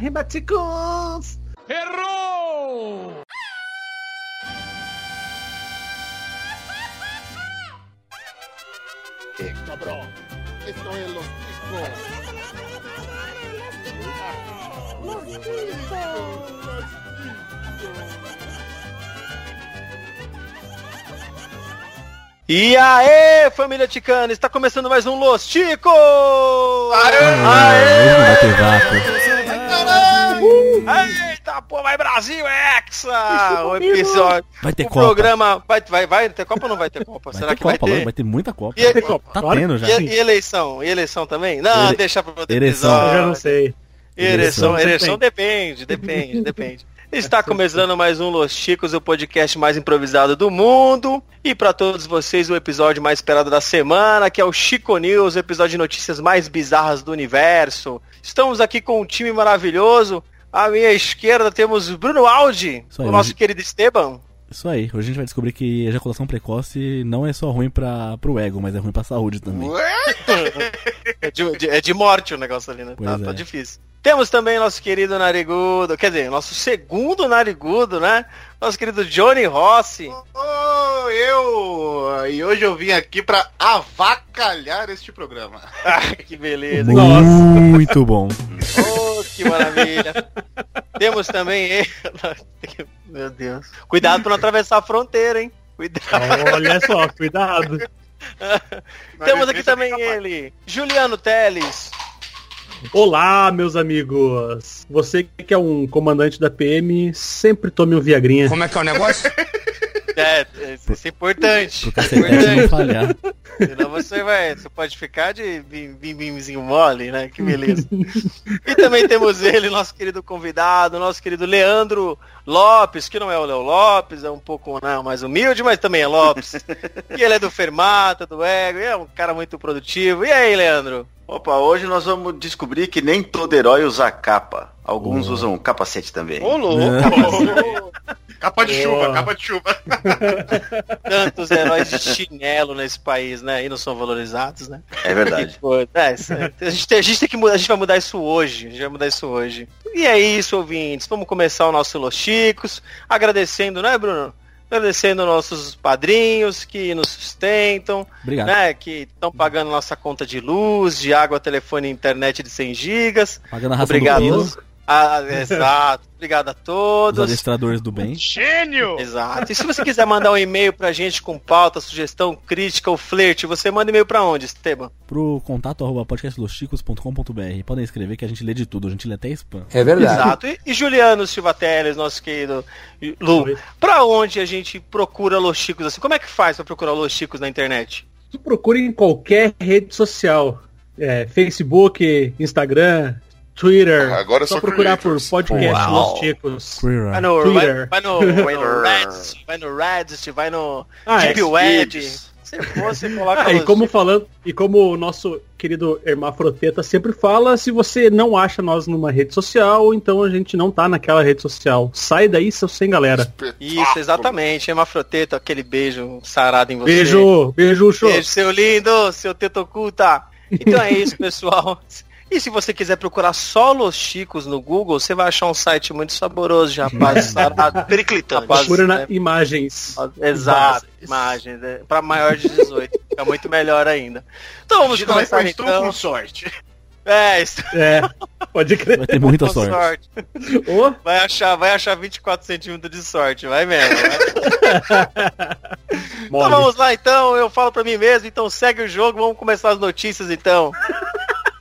Rebaticons! Errou! Eh, cabrón. Esto es los chicos. Los chicos. E aê, família ticana, está começando mais um Los Ticos! Aê! Aê! Ter vácuo. Eita, pô, vai Brasil, Hexa! O episódio. Vai ter o Copa. programa. Vai, vai, vai ter Copa ou não vai ter Copa? Vai Será ter que Copa, vai ter? vai ter muita Copa. E- Tá Claro. tendo já. E, e eleição? E eleição também? Não, Ele- deixa pra outro eleição. Eu já episódio. não sei. Ereção, Eleição. ereção depende, depende, depende. Está começando mais um Los Chicos, o podcast mais improvisado do mundo. E para todos vocês, o episódio mais esperado da semana, que é o Chico News, o episódio de notícias mais bizarras do universo. Estamos aqui com um time maravilhoso. À minha esquerda temos Bruno Aldi, o nosso hoje- querido Esteban. Isso aí. Hoje a gente vai descobrir que ejaculação precoce não é só ruim pra, pro ego, mas é ruim pra saúde também. É de, de- é de morte o negócio ali, né? Tá, tá é. difícil. Temos também nosso querido narigudo, quer dizer, nosso segundo narigudo, né? Nosso querido Johnny Rossi. Oh, eu! E hoje eu vim aqui pra avacalhar este programa. Ah, que beleza. Muito bom. Oh, que maravilha. Temos também ele. Meu Deus. Cuidado pra não atravessar a fronteira, hein? Cuidado. Olha só, cuidado. Temos aqui também ele, Juliano Teles. Olá, meus amigos. Você que é um comandante da PM, sempre tome um Viagrinha. Como é que é o negócio? É, isso é importante. Cacetete não Importante. falhar. Senão você vai. Você pode ficar de bim- bim- bimzinho mole, né? Que beleza. e também temos ele, nosso querido convidado, nosso querido Leandro Lopes, que não é o Léo Lopes, é um pouco né, mais humilde, mas também é Lopes. e ele é do Fermata, do Ego, e é um cara muito produtivo. E aí, Leandro? Opa, hoje nós vamos descobrir que nem todo herói usa capa. Alguns Oh. usam capacete também. Ô, louco! Capa de chuva, Oh. capa de chuva. Tantos heróis de chinelo nesse país, né? E não são valorizados, né? É verdade. É, isso é. a, gente tem, a gente tem que mudar, a gente vai mudar isso hoje. A gente vai mudar isso hoje. E é isso, ouvintes. Vamos começar o nosso Los Chicos, agradecendo, né, Bruno? Agradecendo nossos padrinhos que nos sustentam, Obrigado. né? Que estão pagando nossa conta de luz, de água, telefone e internet de 100 gigas. Pagando a raça Obrigado. Ah, exato. Obrigado a os todos. adestradores do bem. Gênio! Exato. E se você quiser mandar um e-mail pra gente com pauta, sugestão, crítica ou flerte, você manda e-mail pra onde, Esteban? Pro contato arroba podcastlosticos.com.br. Podem escrever que a gente lê de tudo, a gente lê até spam. É verdade. Exato. E, e Juliano Silva Teles, nosso querido Lu, Oi. pra onde a gente procura Los Chicos assim? Como é que faz pra procurar Los Chicos na internet? Tu procura em qualquer rede social. É, Facebook, Instagram, Twitter. Agora só só procurar por creators. podcast Uau. Los Chicos. Vai no, Twitter. vai, vai no, vai no Reddit, vai no Reddit, vai no Ah, Deep é. Web. Xvideos. Se você coloca Ah, e como Chicos. falando, e como o nosso querido Hermafroteta sempre fala, se você não acha nós numa rede social, então a gente não tá naquela rede social. Sai daí, seu sem galera. Isso, exatamente. Hermafroteto, aquele beijo sarado em você. Beijo, beijo, show. Beijo, seu lindo, seu teto oculta. Então é isso, pessoal. E se você quiser procurar só Los Chicos no Google, você vai achar um site muito saboroso de rapazes sarados. Periclitante. Procura na né? imagens. Exato, imagens. É, pra maior de 18. Fica muito melhor ainda. Então vamos começar estou então. com sorte. É, isso. É, pode crer. Vai ter muita com sorte. Ô, Vai achar, vai achar 24 centímetros de sorte, vai mesmo. vai. Então vamos lá então, eu falo pra mim mesmo, então segue o jogo, vamos começar as notícias então.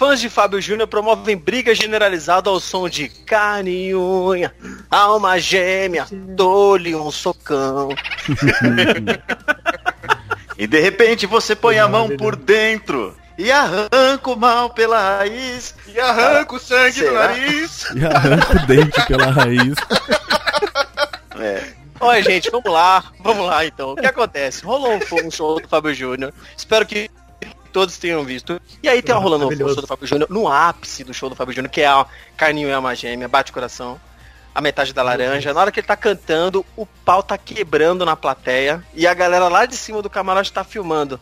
Fãs de Fábio Júnior promovem briga generalizada ao som de carne e unha, alma gêmea, dou-lhe um socão. E de repente você põe a mão por dentro e arranca o mal pela raiz. E arranca o sangue do Será? nariz. E arranca o dente pela raiz. É. Olha, gente, vamos lá, vamos lá então. O que acontece? Rolou um, um show do Fábio Júnior. Espero que todos tenham visto. E aí tem rolando um Maravilhoso. show do Fábio Júnior, no ápice do show do Fábio Júnior, que é a Carninho é uma gêmea, bate coração. A metade da laranja. Na hora que ele tá cantando, o pau tá quebrando na plateia. E a galera lá de cima do camarote tá filmando.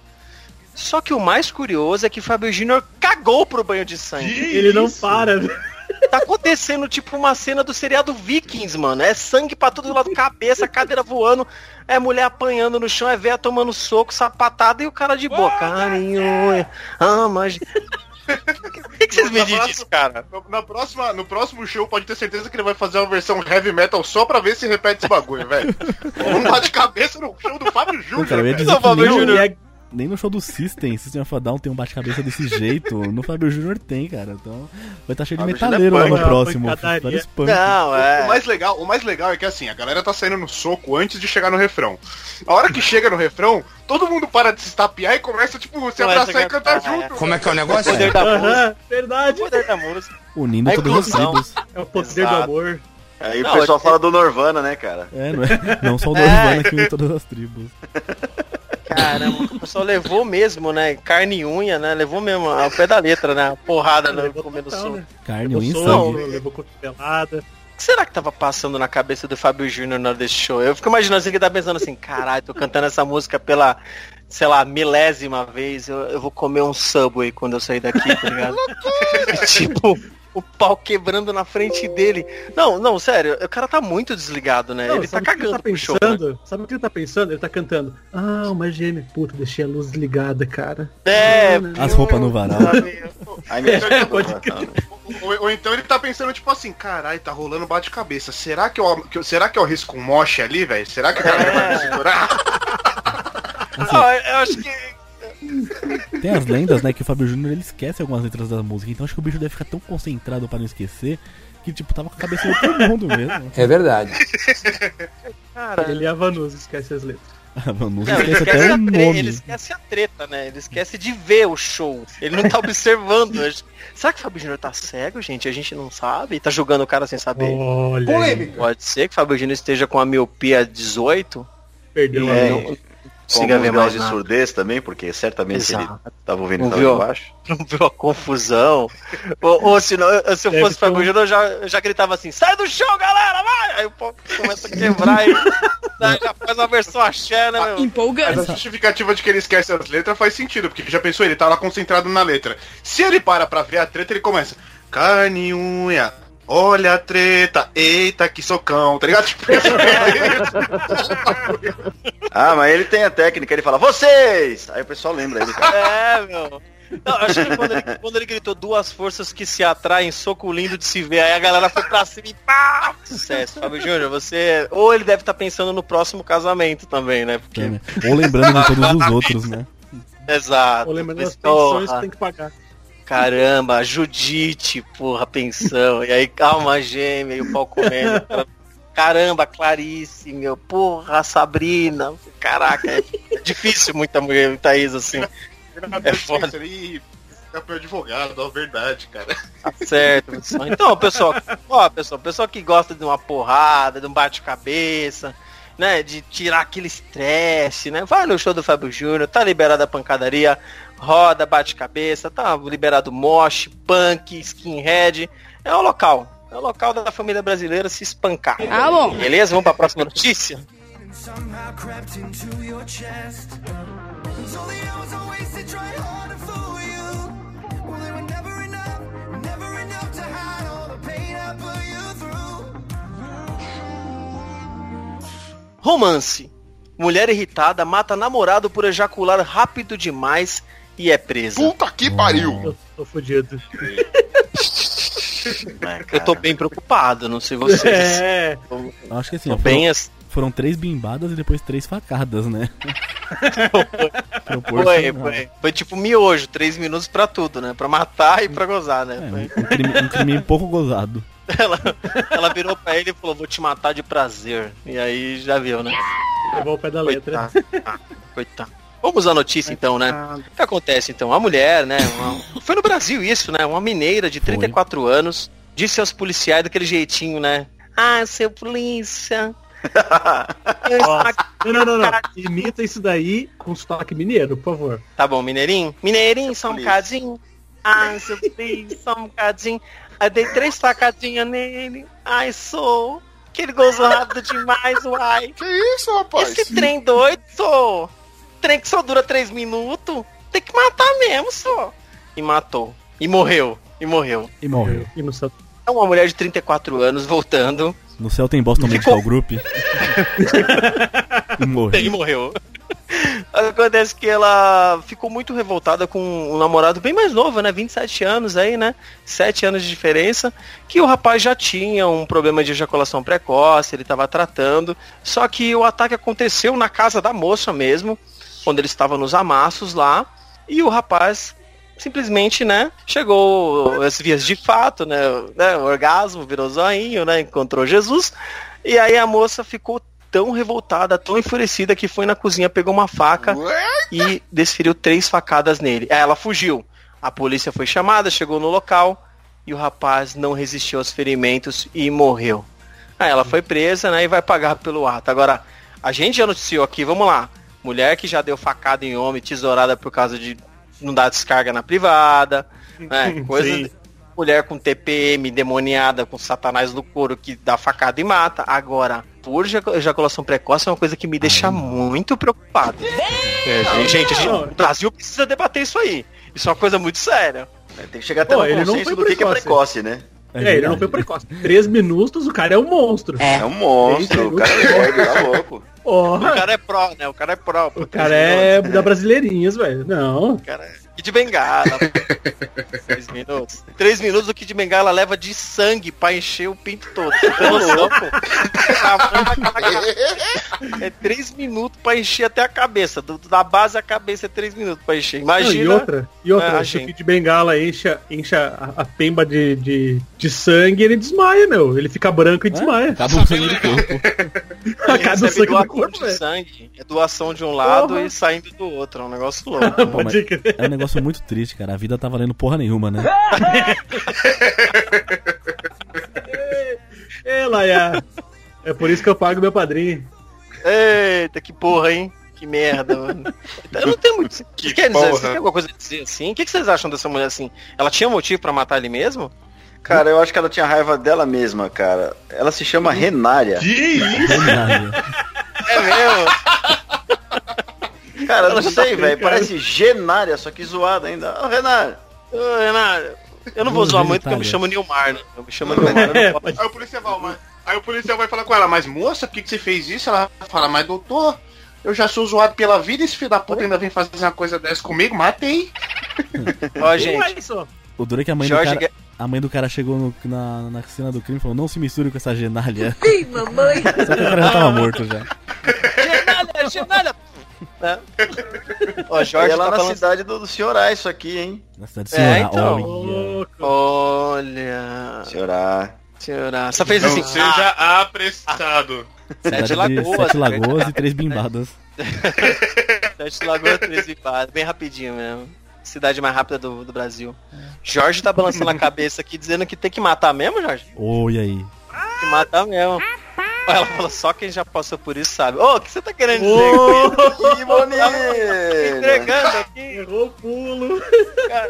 Só que o mais curioso é que Fábio Júnior cagou pro banho de sangue. Ele não para. Tá acontecendo tipo uma cena do seriado Vikings, mano. É sangue pra todo lado, cabeça, cadeira voando, é mulher apanhando no chão, é véia tomando soco, sapatada e o cara de boa. Carinho, ama. gente. O que, que vocês me dizem cara? No- Na próxima, no próximo show, pode ter certeza que ele vai fazer uma versão heavy metal só pra ver se repete esse bagulho, velho. Um bate-cabeça no show do Fábio Júnior. Não, Fábio Júnior. É- nem no show do System, System of a Down tem um bate-cabeça desse jeito. No Fábio Júnior tem, cara. Então vai estar cheio de Fábio Júnior é metaleiro lá no punk, é próximo. Vários punk. Não, O é. mais, legal, o mais legal é que assim, a galera tá saindo no soco antes de chegar no refrão. A hora que chega no refrão, todo mundo para de se estapear e começa, tipo, se Começa abraçar a e cantar junto. Como é que é o O negócio? poder da música. Verdade. O poder da música. Unindo as inclusão. tribos. É o poder Exato. do amor. Aí Não, o pessoal é- fala do Norvana, né, cara? É, não, é, não só o É. Nirvana que une todas as tribos. Caramba, o pessoal levou mesmo, né? Carne e unha, né? Levou mesmo ao pé da letra, né? A porrada no Levou comendo soco. né? Carne, unha e sangue. levou cotovelada. O que será que tava passando na cabeça do Fábio Júnior na hora desse show? Eu fico imaginando assim que tá pensando assim, caralho, tô cantando essa música pela, sei lá, milésima vez, eu, eu vou comer um Subway quando eu sair daqui, tá ligado? Tipo, o pau quebrando na frente dele. Não, não, sério, o cara tá muito desligado, né? Não, ele tá cagando tá pro show. né? pensando? Sabe o que ele tá pensando? Ele tá cantando. Ah, uma gêmea. Puta, deixei a luz ligada, cara. É, As roupas no varal. É, pode Ou, ou então ele tá pensando, tipo assim, caralho, tá rolando bate-cabeça. Será que eu, que será que eu arrisco um moche ali, velho? Será que o cara vai me segurar? Ah, eu acho que Tem as lendas, né, que o Fábio Júnior ele esquece algumas letras da música. Então acho que o bicho deve ficar tão concentrado pra não esquecer que, tipo, tava com a cabeça em outro mundo mesmo. É verdade. Cara, Ele a Vanusa esquece as letras. Ah, não Não, ele, esquece tre- ele nome. esquece a treta, né? Ele esquece de ver o show. Ele não tá observando. Será que o Fábio Júnior tá cego, gente? A gente não sabe. Tá julgando o cara sem saber. Olha. Pode ser que o Fábio Júnior esteja com a miopia 18. Perdeu É, a não consiga alguns ver graus mais de nada. surdez também, porque certamente ele Exato. tava ouvindo Não viu? embaixo. Não viu a confusão. ou, ou se, não, eu- se eu Deve fosse Fábio um- Júnior, eu já, eu já gritava assim: sai do show, galera, vai! Aí o pau começa a quebrar e né, já faz uma versão axé, né, meu? Mas Empolgante. a justificativa de que ele esquece as letras faz sentido, porque já pensou, ele tá lá concentrado na letra. Se ele para pra ver a treta, ele começa. Carne unha, olha a treta, eita que socão, tá ligado? Tipo, Ah, mas ele tem a técnica, ele fala, vocês! Aí o pessoal lembra ele. cara. É, meu. Não, acho que quando ele, quando ele gritou duas forças que se atraem, soco lindo de se ver, aí a galera foi pra cima e pá! Sucesso, Fábio Júnior, você. Ou ele deve estar pensando no próximo casamento também, né? Porque. É, né? Ou lembrando de todos os outros, né? Exato. Ou lembrando das pensões que tem que pagar. Caramba, Judite, porra, pensão. E aí, calma, gêmea, e o pau comendo. cara. Caramba, Clarice, meu, porra, Sabrina. Caraca, é, é difícil muita mulher, Isa assim. É foda. Advogado, ó, verdade, cara. Tá certo, pessoal. Então, pessoal, ó, pessoal, pessoal que gosta de uma porrada, de um bate-cabeça, né, de tirar aquele estresse, né, vai no show do Fábio Júnior, tá liberada a pancadaria, roda, bate-cabeça, tá liberado mosh, punk, skinhead, é o local, é o local da família brasileira se espancar. Ah, bom. Beleza? Vamos pra próxima notícia? Romance. Mulher irritada mata namorado por ejacular rápido demais e é presa. Puta que pariu! Eu tô fudido. né, Eu tô bem preocupado, não sei vocês. É, Tô, Acho que assim, ó, bem foram, assim. foram três bimbadas e depois três facadas, né? Foi, foi, foi tipo miojo, três minutos pra tudo, né? Pra matar e pra gozar, né? É, Foi- um, um crime, um crime pouco gozado. Ela, ela virou pra ele e falou, vou te matar de prazer. E aí já viu, né? levou o pé da letra. Coitado. Coitado. Vamos à notícia então, né? O que acontece então? A mulher, né? uma- Foi no Brasil isso, né? Uma mineira de Foi. 34 anos disse aos policiais daquele jeitinho, né? Ah, seu polícia, não, não, não, não. Imita isso daí com sotaque mineiro, por favor. Tá bom, mineirinho? Mineirinho, só um bocadinho. Ai, seu filho, só um bocadinho. Aí dei três facadinhas nele. Ai, sou. Que ele gozou rápido demais, uai. Que isso, rapaz? Esse trem doido, sou. Trem que só dura três minutos. Tem que matar mesmo, só. E matou. E morreu. E morreu. E morreu. E no seu... É uma mulher de 34 anos voltando. No céu tem Boston Medical Group. e E morreu. morreu. Acontece que ela ficou muito revoltada com um namorado bem mais novo, né? 27 anos aí, né? 7 anos de diferença. Que o rapaz já tinha um problema de ejaculação precoce, ele estava tratando. Só que o ataque aconteceu na casa da moça mesmo, quando ele estava nos amassos lá. E o rapaz simplesmente, né, chegou às vias de fato, né, né, orgasmo, virou zoinho, né, encontrou Jesus. E aí a moça ficou tão revoltada, tão enfurecida que foi na cozinha, pegou uma faca e desferiu três facadas nele. Ela fugiu. A polícia foi chamada, chegou no local e o rapaz não resistiu aos ferimentos e morreu. Aí ela foi presa, né, e vai pagar pelo ato. Agora, a gente já noticiou aqui, vamos lá. Mulher que já deu facada em homem, tesourada por causa de não dar descarga na privada, né, coisa de- mulher com TPM demoniada, com satanás no couro que dá facada e mata. Agora, por ejac- ejaculação precoce é uma coisa que me deixa muito preocupado. É, gente, gente, o Brasil precisa debater isso aí. Isso é uma coisa muito séria. Tem que chegar até Pô, no ele não foi do que que é precoce. precoce, né? É, ele não foi precoce. Três minutos, o cara é um monstro. É um monstro, o cara é doido, tá louco. O cara é pró, né? O cara é pró. o cara é da Brasileirinhas, velho. Não. O cara é Kid Bengala. Três minutos. Três minutos o Kid Bengala leva de sangue pra encher o pinto todo. Tá louco? É três minutos pra encher até a cabeça. Do- da base à cabeça é três minutos pra encher. Não, Imagina. e outra, e outra, É, a se o. Kid Bengala encha, encha a, a pemba de, de, de sangue, ele desmaia, meu. Ele fica branco e desmaia. Acaba o sangue do corpo. Acaba o recebe sangue doação corpo, de sangue. É doação de um lado Porra. e saindo do outro. É um negócio louco. Pô, mas Pode crer. é um negócio muito triste, cara. A vida tá valendo porra nenhuma, né? É, Laia. É por isso que eu pago meu padrinho. Eita, que porra, hein? Que merda, mano. Eu não tenho muito. Que quer dizer, porra. você tem alguma coisa a dizer assim? O que, que vocês acham dessa mulher assim? Ela tinha motivo pra matar ele mesmo? Cara, eu acho que ela tinha raiva dela mesma, cara. Ela se chama Renária. Que isso? É mesmo? Cara, eu não tá sei, velho. brincando. Parece Genária, só que zoada ainda. Ô, Renária. Ô, Renato, eu não vou zoar muito porque eu me chamo Nilmar, né? Eu me chamo Nilmar. É, Aí o policial vai, mas- aí o policial vai falar com ela, mas moça, por que, que você fez isso? Ela fala, mas doutor, eu já sou zoado pela vida, esse filho da puta ainda vem fazer uma coisa dessa comigo, matei. Ó, gente, é isso. O duro é que a mãe Jorge do cara. A mãe do cara chegou no- na, na cena do crime e falou, não se misture com essa genalha. Sim, mamãe! Só que o cara já tava morto já. Genalha, Genalha! Né? Ó, E Jorge ela tá na falando... cidade do, do senhorá, isso aqui, hein? Na cidade de É, Senhora. então. olha. Olha... Senhorá. Senhora, só fez Não assim... seja apressado. Sete Lagoas, Sete é Lagoas e Três Bimbadas. Sete Lagoas, três Vipadas. Bem rapidinho mesmo. Cidade mais rápida do, do Brasil. Jorge tá balançando a cabeça aqui, dizendo que tem que matar mesmo, Jorge? Oi aí. Tem que matar mesmo. Ela falou, só quem já passou por isso sabe. Ô, o que você tá querendo dizer? Ô, Que bonito! Entregando aqui. Errou o pulo.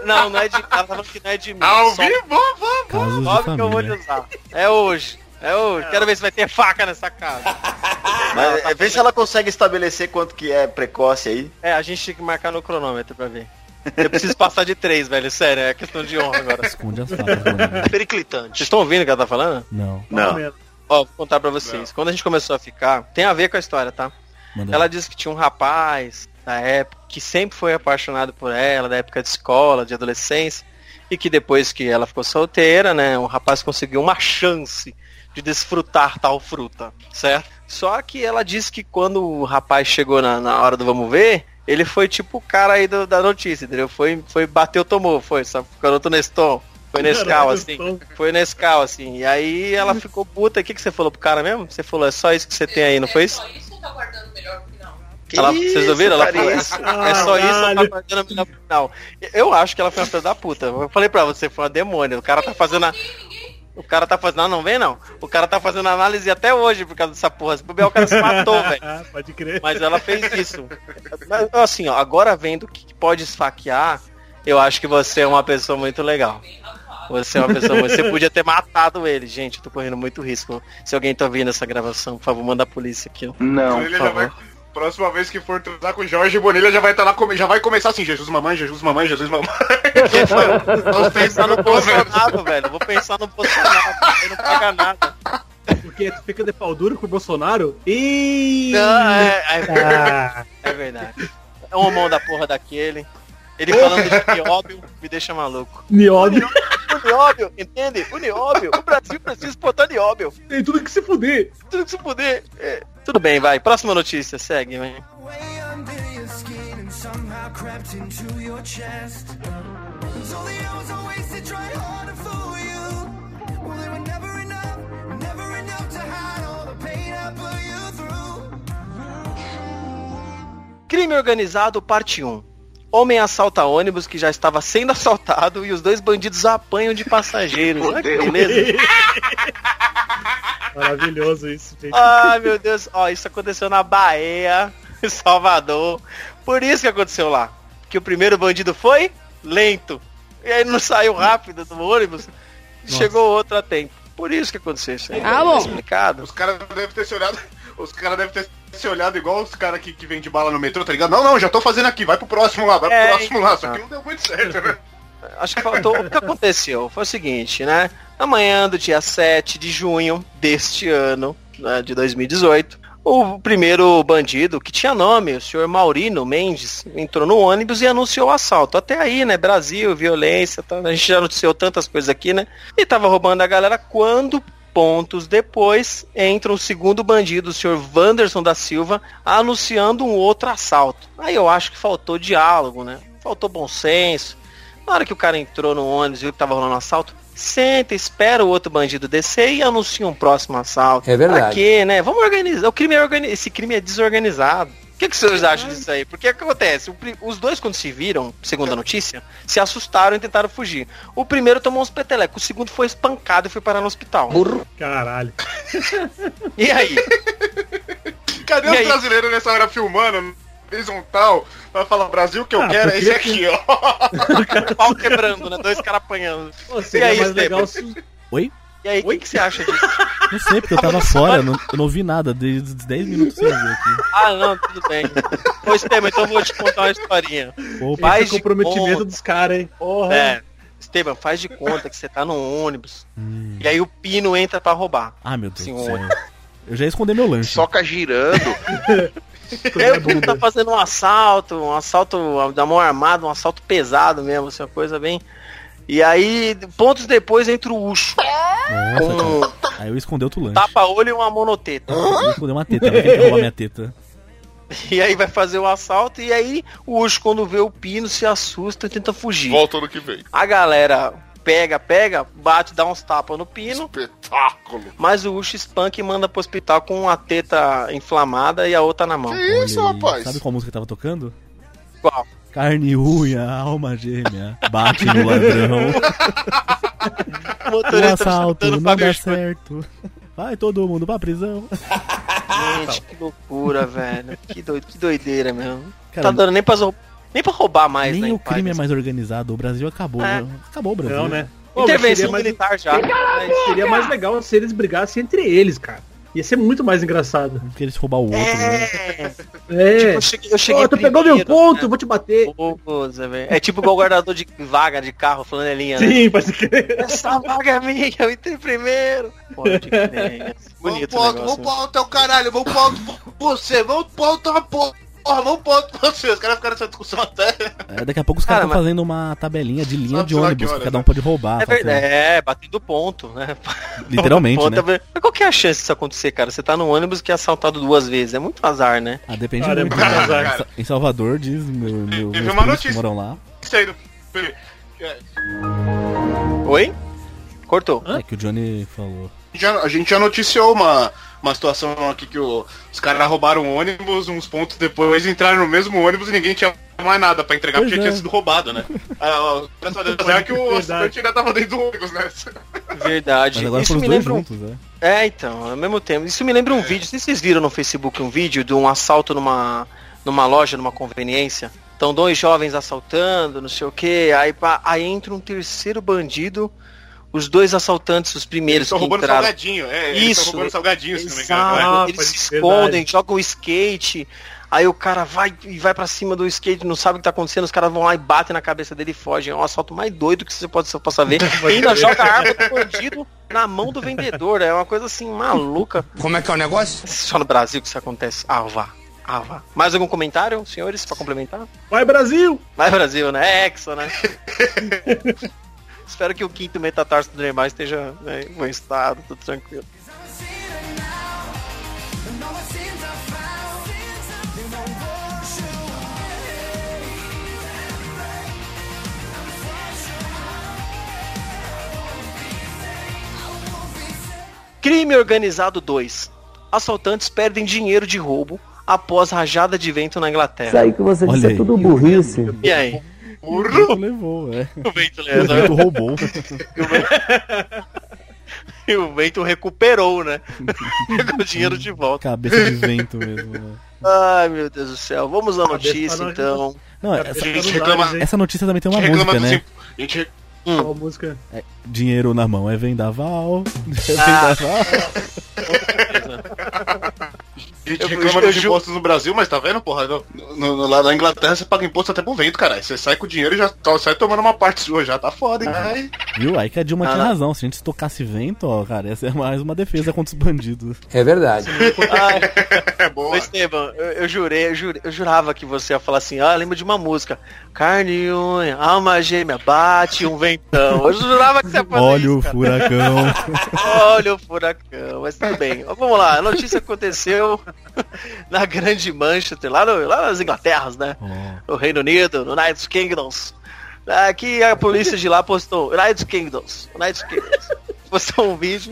Não, não é de. Ela tá falando que não é de mim. Ao Só vivo, vamos. Óbvio que eu vou te família. usar. É hoje. É hoje. Quero ver se vai ter faca nessa casa. Mas é, vê se ela consegue estabelecer quanto que é precoce aí. É, a gente tem que marcar no cronômetro pra ver. Eu preciso passar de três, velho. Sério, é questão de honra agora. Esconde as facas, mano. Periclitante. Vocês estão ouvindo o que ela tá falando? Não. Não. Ó, vou contar pra vocês. Quando a gente começou a ficar, tem a ver com a história, tá? Manda Ela disse que tinha um rapaz da época que sempre foi apaixonado por ela, da época de escola, de adolescência, e que depois que ela ficou solteira, né, o rapaz conseguiu uma chance de desfrutar tal fruta, certo? Só que ela disse que quando o rapaz chegou na, na hora do vamos ver, ele foi tipo o cara aí do- da notícia, entendeu? Foi, foi bateu, tomou, foi, sabe? Garoto Neston. Foi Nescau, Caralho, assim. Foi Nescau, assim. E aí ela ficou puta. O que, que você falou pro cara mesmo? Você falou, é só isso que você tem aí, não foi isso? Só isso ou tá guardando melhor pro final? Ela, Que vocês ouviram? Ela isso, falou, é, só- é só isso, eu Caralho. tava guardando melhor pro final. Eu acho que ela foi uma filha da puta. Eu falei pra você, foi uma demônio. O cara tá fazendo a... O cara tá fazendo. Não, não vem não. O cara tá fazendo análise até hoje por causa dessa porra. Se bobear, o cara se matou, velho. Ah, pode crer. Mas ela fez isso. Mas, assim, ó, agora vendo que pode esfaquear, eu acho que você é uma pessoa muito legal. Você é uma pessoa. Você podia ter matado ele, gente. Eu tô correndo muito risco. Se alguém tá ouvindo essa gravação, por favor, manda a polícia aqui. ó. Não. Bonilha já vai, próxima vez que for transar com o Jorge, Bonilha já vai estar lá, come- já vai começar assim, Jesus mamãe, Jesus mamãe, Jesus mamãe. Vou pensar no Bolsonaro, velho. Vou pensar no Bolsonaro. Ele não paga nada. Porque tu fica de pau duro com o Bolsonaro e. Não, é, é, Ah, é verdade. É um mão da porra daquele. Ele falando de nióbio me deixa maluco. nióbio. O nióbio, entende? O nióbio. O Brasil precisa exportar nióbio. Tem tudo que se fuder. Tudo que se puder. É. Tudo bem, vai. Próxima notícia, segue, vai. through. Crime organizado, parte 1. Homem assalta ônibus que já estava sendo assaltado e os dois bandidos apanham de passageiros. Olha que beleza. Maravilhoso isso, gente. Ai, meu Deus. Ó, isso aconteceu na Bahia, em Salvador. Por isso que aconteceu lá. Que o primeiro bandido foi lento. E aí não saiu rápido do ônibus. Chegou outro a tempo. Por isso que aconteceu isso aí. Ah, bom. Explicado. Os caras devem ter se olhado. Os caras devem ter se olhado igual os caras que, que vende bala no metrô, tá ligado? Não, não, já tô fazendo aqui, vai pro próximo lá, vai pro É, próximo lá. Só então. que não deu muito certo, né? Acho que faltou. o que aconteceu? Foi o seguinte, né? Amanhã do dia 7 de junho deste ano, né, de 2018, o primeiro bandido, que tinha nome, o senhor Maurino Mendes, entrou no ônibus e anunciou o assalto. Até aí, né? Brasil, violência, tá? a gente já noticiou tantas coisas aqui, né? E tava roubando a galera quando. Pontos depois entra o segundo bandido, o senhor Wanderson da Silva, anunciando um outro assalto. Aí eu acho que faltou diálogo, né? Faltou bom senso. Na hora que o cara entrou no ônibus e viu que tava rolando um assalto, senta, espera o outro bandido descer e anuncia um próximo assalto. É verdade. Pra quê, né? Vamos organizar. O crime é organi... Esse crime é desorganizado. O que, que vocês acham disso aí? Porque o que acontece? Os dois, quando se viram, segundo a notícia, se assustaram e tentaram fugir. O primeiro tomou uns petelecos, o segundo foi espancado e foi parar no hospital. Caralho. E aí? Cadê E os aí? brasileiros nessa hora filmando? Horizontal, vai falar Brasil que eu Ah, quero é esse aqui, ó. Pau quebrando, né? Dois caras apanhando. Pô, E aí, mais legal se. Oi? E aí, o que, que você acha disso? Não sei, porque eu tava fora, eu não, eu não vi nada, desde os 10 minutos sem ver aqui. Ah, não, tudo bem. Ô, Esteban, então eu vou te contar uma historinha. Opa, Faz Esse de comprometimento conta. dos caras, hein? Porra. É. Esteban, faz de conta que você tá num ônibus Hum. e aí o Pino entra pra roubar. Ah, meu Deus do céu. Eu já ia esconder meu lanche. Soca girando. E aí o Pino tá fazendo um assalto, um assalto da mão armada, um assalto pesado mesmo, assim, uma coisa bem. E aí, pontos depois entra o Ucho. Nossa, Com cara. Aí eu escondi outro lanche. tapa-olho e uma monoteta. Eu escondi uma teta, querer roubar minha teta. E aí vai fazer o assalto e aí o Ucho, quando vê o Pino, se assusta e tenta fugir. Volta ano que vem. A galera pega, pega, bate, dá uns tapas no Pino. Espetáculo. Mas o espanca e manda pro hospital com uma teta inflamada e a outra na mão. Que Olha isso, aí. rapaz? Sabe qual música tava tocando? Qual? Carne e unha, alma gêmea, bate no ladrão. O assalto não dá certo. Vai todo mundo pra prisão. Gente, que loucura, velho. Que, doido, que doideira mesmo. Não Cara, tá dando nem pra, nem pra roubar mais, nem né? o crime é mais organizado. O Brasil acabou. É. Acabou o Brasil. Não, né? Pô, Intervenção seria mais- militar já. Mas- Seria mais legal se eles brigassem entre eles, cara. Ia ser muito mais engraçado. Porque eles roubar o outro, né? É, É. tipo, eu cheguei, eu cheguei Ô, tu pegou meu ponto, né? vou te bater. É tipo igual o guardador de vaga de carro, flanelinha, né? Sim, pode crer. Essa vaga é minha, eu entrei primeiro. Pode crer. Bonito vamos pro alto, vamos pro alto, é o caralho, vamos pro alto você, vamos pro alto, uma porra, alto por você. Os caras ficaram nessa discussão até. É, daqui a pouco os Cara, caras estão mas- fazendo uma tabelinha de linha de ônibus, hora, que cada um né? pode roubar. É verdade, é, batendo ponto, né? Literalmente, Ponto, né? é Mas qual que é a chance disso acontecer, cara? Você tá no ônibus que é assaltado duas vezes. É muito azar, né? Ah, depende Cara, é muito. muito né? azar. Em Sa- Em Salvador, diz meu, meu, Teve meus uma notícia. moram lá. Aí do. Oi? Cortou. É que o Johnny falou. já, a gente já noticiou uma, uma situação aqui que o- os caras roubaram um ônibus, uns pontos depois entraram no mesmo ônibus e ninguém tinha mais nada pra entregar Pois porque é. tinha sido roubado, né? Ah, o graças a Deus é que o Verdade. assaltante ainda tava dentro do ônibus, né? Verdade. Mas agora Isso foram me lembra um... juntos, né? É, então, ao mesmo tempo. Isso me lembra um vídeo. Não sei se vocês viram no Facebook um vídeo de um assalto numa, numa loja, numa conveniência. Estão dois jovens assaltando, não sei o que. Aí, pá, aí entra um terceiro bandido. Os dois assaltantes, os Eles primeiros estão que roubando entraram. salgadinho, é, eles Isso. estão roubando salgadinho, se não me engano. Né? Ah, eles se escondem, verdade. jogam o skate. Aí o cara vai e vai pra cima do skate, não sabe o que tá acontecendo, os caras vão lá e batem na cabeça dele e fogem. É um assalto mais doido que você pode você possa ver. E ainda joga a arma do bandido na mão do vendedor. É uma coisa assim maluca. Como é que é o negócio? Só no Brasil que isso acontece. Ah, vá. Ah, vá. Mais algum comentário, senhores, pra complementar? Vai, Brasil! Vai Brasil, né? É Exo, né? Espero que o quinto metatarso do Neymar esteja né, em bom estado, tudo tranquilo. Crime Organizado 2. Assaltantes perdem dinheiro de roubo após rajada de vento na Inglaterra. Isso aí que você Olha disse é tudo burrice. E aí? O vento levou, é. O vento, O levou. vento roubou. E o vento recuperou, né? Pegou o dinheiro de volta. Cabeça de vento mesmo. né? Ai, meu Deus do céu. Vamos à notícia, então. Não, A essa, gente reclama, essa notícia também tem uma a gente reclama música, né? imp- A gente, Qual a música? Dinheiro na mão é vendaval. É Ah. vendaval. a gente reclama dos impostos no Brasil, mas tá vendo, porra? No, no- no- lá na Inglaterra você paga imposto até pro vento, caralho. Você sai com o dinheiro e já to- sai tomando uma parte sua, já tá foda, hein? Viu? Aí que a Dilma Ah, tinha não. razão. Se a gente tocasse vento, ó, cara, essa é mais uma defesa contra os bandidos. É verdade. Ai, É boa. Ô, Esteban, eu, eu jurei, eu, jurei- eu jurava que você ia falar assim, ah, lembra de uma música. Carne e unha, alma gêmea, bate um ventão. Eu jurava que você ia fazer Olha isso, o cara. furacão. Olha o furacão, mas tudo bem. Vamos lá, a notícia aconteceu na Grande Manchester, lá, no- lá nas Inglaterras, né? Ó, No Reino Unido, no United Kingdoms. Aqui a polícia de lá postou, United Kingdoms, United Kingdoms. Postou um vídeo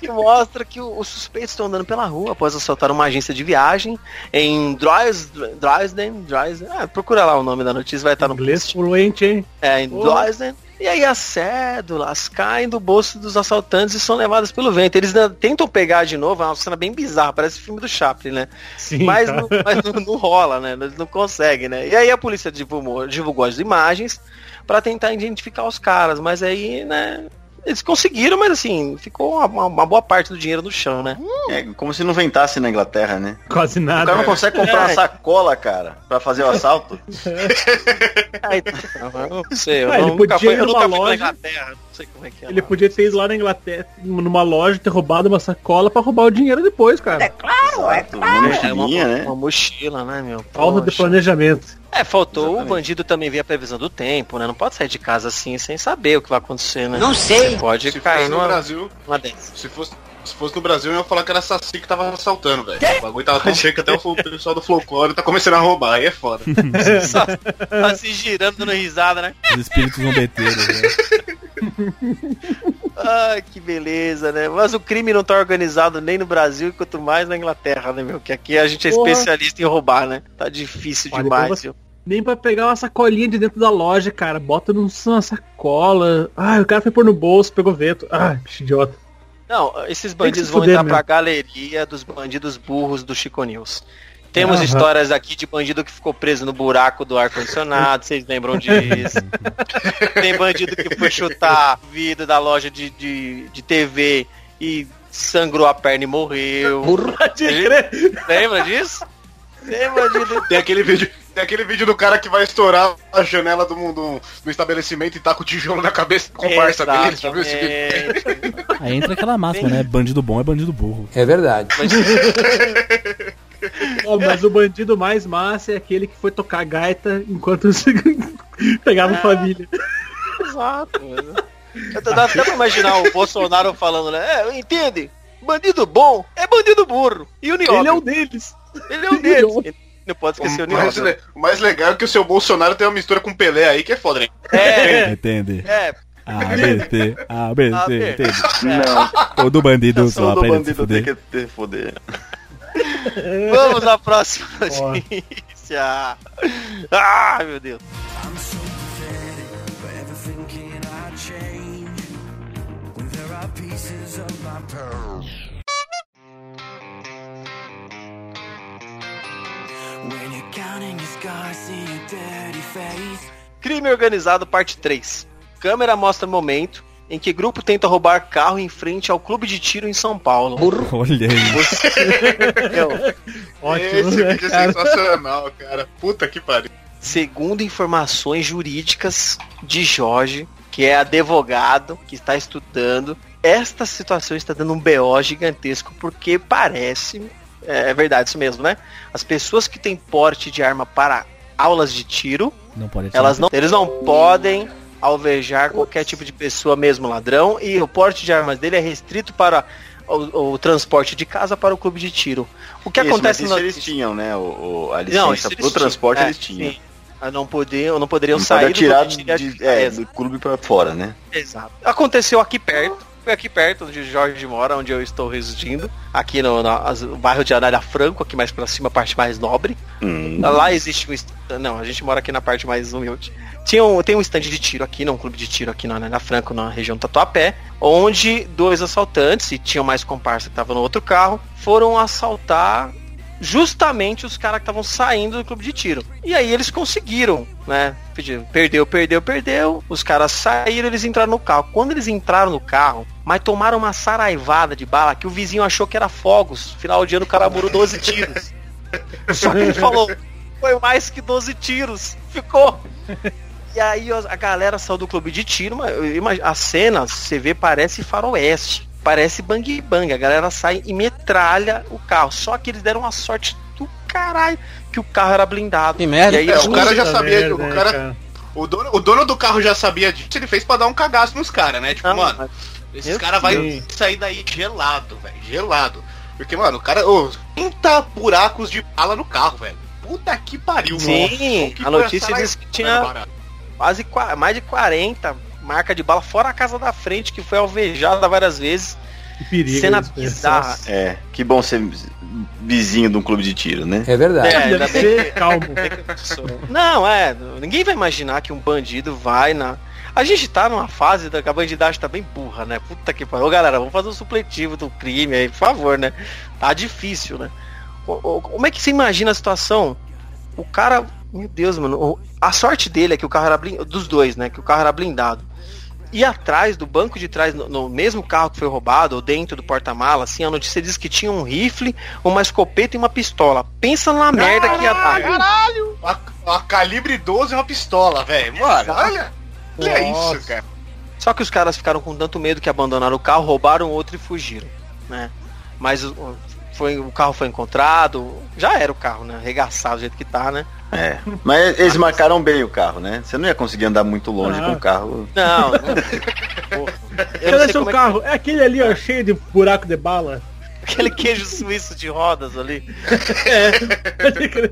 que mostra que os suspeitos estão andando pela rua após assaltar uma agência de viagem em Dres- Dresden, Dresden, ah, procura lá o nome da notícia, vai estar no Inglês fluente, hein? é, em. Dresden. E aí as cédulas caem do bolso dos assaltantes e são levadas pelo vento. Eles tentam pegar de novo, é uma cena bem bizarra, parece filme do Chaplin, né? Sim. mas não, mas não, não rola, né? Eles não conseguem, né? E aí a polícia divulgou, divulgou as imagens pra tentar identificar os caras, mas aí, né? Eles conseguiram, mas assim, ficou uma, uma- uma boa parte do dinheiro no chão, né? É como se não ventasse na Inglaterra, né? Quase O nada. cara não consegue comprar uma É. sacola, cara, pra fazer o assalto. Aí, eu não sei, eu Ah, ele nunca podia fui, ir eu nunca fui pra loja- Inglaterra, não sei como é que é. Ele lá. podia ter ido lá na Inglaterra, numa loja, ter roubado uma sacola pra roubar o dinheiro depois, cara. Exato, uma É, uma, né? uma mochila, né, meu? Falta de planejamento. É, faltou Exatamente. o bandido também ver a previsão do tempo, né? Não pode sair de casa assim sem saber o que vai acontecer, né? Não sei. Você pode Se cair fosse no numa, Brasil, numa se fosse, se fosse no Brasil, eu ia falar que era Saci que tava assaltando, velho. O bagulho tava tão feio que até o pessoal do folclore tá começando a roubar, aí é foda. Só, só se girando, dando risada, né? os espíritos zombeteiros, né? Ai, que beleza, né? Mas o crime não tá organizado nem no Brasil, quanto mais na Inglaterra, né, meu? Que aqui a gente é Porra. especialista em roubar, né? Tá difícil Olha, demais, você- viu? Nem pra pegar uma sacolinha de dentro da loja, cara. Bota numa sacola. Ah, o cara foi pôr no bolso, pegou vento. Ah, bicho idiota. Não, esses bandidos vão fuder entrar mesmo. pra galeria dos bandidos burros do Chico News. Temos Aham. histórias aqui de bandido que ficou preso no buraco do ar-condicionado, vocês lembram disso? Tem bandido que foi chutar o vidro da loja de, de, de TV e sangrou a perna e morreu. Pode crer. Lembra disso? Tem aquele vídeo, tem aquele vídeo do cara que vai estourar a janela do, do, do estabelecimento e tá com o tijolo na cabeça com parça dele. Já viu esse vídeo? Aí entra aquela máxima, né? Bandido bom é bandido burro. É verdade. Ó, mas o bandido mais massa é aquele que foi tocar gaita enquanto pegava Ah. família. Exato. mano. Eu Dá até pra imaginar o Bolsonaro falando, né? É, entende? Bandido bom é bandido burro. E o Nióbio? Ele é um deles. Ele é um deles. Ele não pode esquecer o O mais, le- o mais legal é que o seu Bolsonaro tem uma mistura com Pelé aí que é foda, hein? É, Entende? é. A, B, C, A, B, A, C, B. entende? Não, Todo bandido só se bandido tem fuder. que ter foder. Vamos à próxima notícia. Ah, meu Deus. I'm so pathetic, but Crime organizado, parte 3. Câmera mostra momento em que grupo tenta roubar carro em frente ao clube de tiro em São Paulo. Olha aí. Eu- Ótimo, Esse né, vídeo é cara? sensacional, cara. Puta que pariu. Segundo informações jurídicas de Jorge, que é advogado, que está estudando, esta situação está dando um BO gigantesco, porque parece, é, é verdade isso mesmo, né? As pessoas que têm porte de arma para aulas de tiro, Não pode elas não, eles não podem alvejar qualquer tipo de pessoa, mesmo ladrão, e o porte de armas dele é restrito para o, o transporte de casa para o clube de tiro. O que Isso, acontece mas isso no- eles tinham, né? O, o- a licença pro eles transporte tinham. eles É, tinham. sim. Não poderiam, não poderiam Não sair pode clube de de, é, do clube pra fora, né? Exato. Aconteceu aqui perto. Foi aqui perto onde Jorge mora, onde eu estou residindo. Aqui no, as- no bairro de Anália Franco, aqui mais pra cima, a parte mais nobre. Hum. Lá existe um. Não, a gente mora aqui na parte mais humilde. Tinha um, tem um stand de tiro aqui, não, um clube de tiro aqui na Anália Franco, na região do Tatuapé, onde dois assaltantes, e tinham mais comparsa que estavam no outro carro, foram assaltar justamente os caras que estavam saindo do clube de tiro. E aí eles conseguiram, né? Pediram, Perdeu, perdeu, perdeu. Os caras saíram, eles entraram no carro. Quando eles entraram no carro, mas tomaram uma saraivada de bala que o vizinho achou que era fogos. Final de ano o cara morou 12 tiros. Só que ele falou, foi mais que 12 tiros. Ficou. E aí a galera saiu do clube de tiro, mas a cena, você vê, parece faroeste. Parece bang bang. A galera sai e metralha o carro. Só que eles deram uma sorte do caralho que o carro era blindado. Que merda. E aí, É, o cara já sabia, merda, o né, cara, o dono, o dono do carro já sabia disso, ele fez pra dar um cagaço nos caras, né? Tipo, Não, mano, mas- esses caras sei. vai sair daí gelado, velho, gelado. Porque, mano, o cara, ô, 30 buracos de bala no carro, velho. Puta que pariu, Sim, mano. A notícia diz que tinha- barato. quase qua- mais de 40 marca de bala, fora a casa da frente, que foi alvejada várias vezes. Que perigo. Cena isso, né? bizarra. É, que bom ser vizinho de um clube de tiro, né? É verdade. É, ainda Deve bem ser calmo. Não, é, ninguém vai imaginar que um bandido vai na. A gente tá numa fase da que a bandidagem tá bem burra, né? Puta que pariu. Galera, vamos fazer um supletivo do crime aí, por favor, né? Tá difícil, né? Como é que você imagina a situação? O cara, meu Deus, mano, a sorte dele é que o carro era blindado, dos dois, né? Que o carro era blindado. E atrás, do banco de trás, no, no mesmo carro que foi roubado, ou dentro do porta-mala, assim, a notícia diz que tinha um rifle, uma escopeta e uma pistola. Pensa na merda que ia dar. Uma, uma calibre 12 e uma pistola, velho. Mano, olha. Olha Nossa. isso, cara. Só que os caras ficaram com tanto medo que abandonaram o carro, roubaram outro e fugiram, né? Mas o, foi, o carro foi encontrado, já era o carro, né? Arregaçado do jeito que tá, né? É. Mas eles marcaram bem o carro, né? Você não ia conseguir andar muito longe Ah. com o carro. Não, não. Porra. Seu como é carro? É aquele ali, ó, cheio de buraco de bala. que aquele queijo suíço de rodas ali.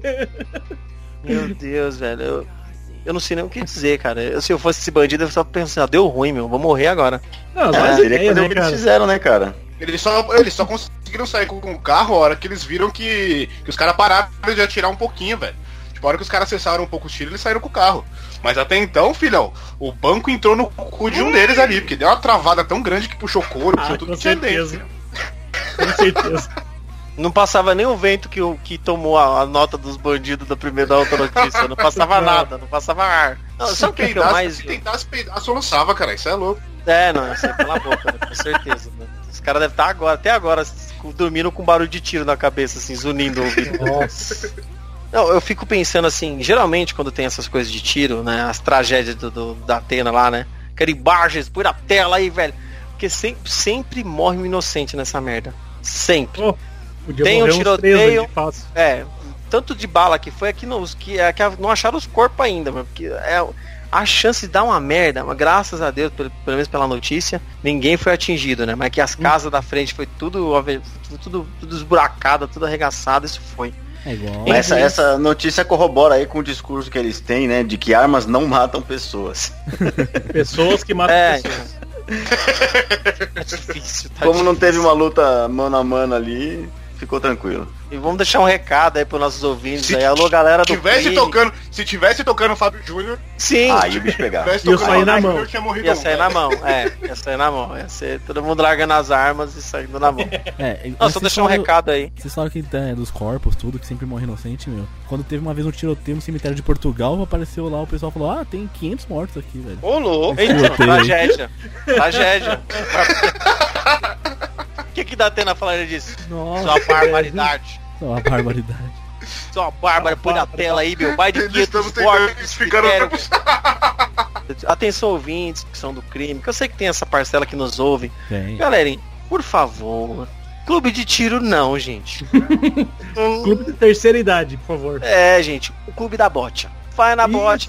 Meu Deus, velho. Eu, eu não sei nem o que dizer, cara. Eu, se eu fosse esse bandido, eu só pensar, ah, deu ruim, meu, vou morrer agora. Não, É, mas teria que ideia, fazer né, o que eles fizeram, né, cara? Eles só, eles só conseguiram sair com o carro a hora que eles viram que, que os caras pararam de atirar um pouquinho, velho. Tipo, a hora que os caras cessaram um pouco os tiros, eles saíram com o carro. Mas até então, filhão, o banco entrou no cu de um deles ali, porque deu uma travada tão grande que puxou couro, puxou Ah, tudo que tinha dentro. certeza. Com certeza. Não passava nem o vento que, que tomou a, a nota dos bandidos da primeira da outra notícia. Não passava nada, não passava ar. Não, Se sabe o que, que eu peidasse, mais. se tentasse peidar, soluçava, cara. Isso é louco. É, não, eu sei pela boca, né, com certeza. Né? Os caras devem estar agora, até agora, dormindo com barulho de tiro na cabeça, assim, zunindo o ouvido. Nossa. Não, eu fico pensando assim, geralmente quando tem essas coisas de tiro, né? As tragédias do, do- da Atena lá, né? Aquele Barges, põe na tela aí, velho. Porque sempre, sempre morre um inocente nessa merda. Sempre. Pô, podia Tem um tiroteio. É, tanto de bala que foi aqui nos que é que não acharam os corpos ainda, mano, porque é a chance de dar uma merda, mas graças a Deus, pelo, pelo menos pela notícia, ninguém foi atingido, né? Mas que as casas da frente foi tudo ave- tudo tudo esburacada, tudo arregaçado, isso foi. É igual. Essa, essa notícia corrobora aí com o discurso que eles têm, né? De que armas não matam pessoas. Pessoas que matam É, pessoas. É difícil, tá Como não difícil. teve uma luta mano a mano ali, ficou tranquilo. E vamos deixar um recado aí pros nossos ouvintes Se aí. Alô, galera do Se tivesse tocando, se tivesse tocando o Fábio Júnior, Sim, Aí o bicho pegava. tivesse Ia tocando sair o na mão. Júnior, tinha morrido ia um, sair né? na mão. É, ia sair na mão. Ia ser todo mundo largando as armas e saindo na mão. É, Não, só deixar um recado aí. Vocês falam que é, dos corpos, tudo, que sempre morre inocente, meu. Quando teve uma vez um tiroteio no cemitério de Portugal, apareceu lá, o pessoal falou, ah, tem 500 mortos aqui, velho. Ô, louco. Tragédia. Tragédia. O que que dá tendo a falar disso? Nossa, Sua barbaridade. Só uma barbaridade. Sua bárbara, põe na tela aí, meu. Mais de Eles 500 estamos tentando mortos. identificar cemitério. outra Atenção, ouvintes que são do crime, que eu sei que tem essa parcela que nos ouve. Tem. Galerinha, por favor. Clube de tiro não, gente. Clube de terceira idade, por favor. É, gente, o clube da bote. Vai na bote.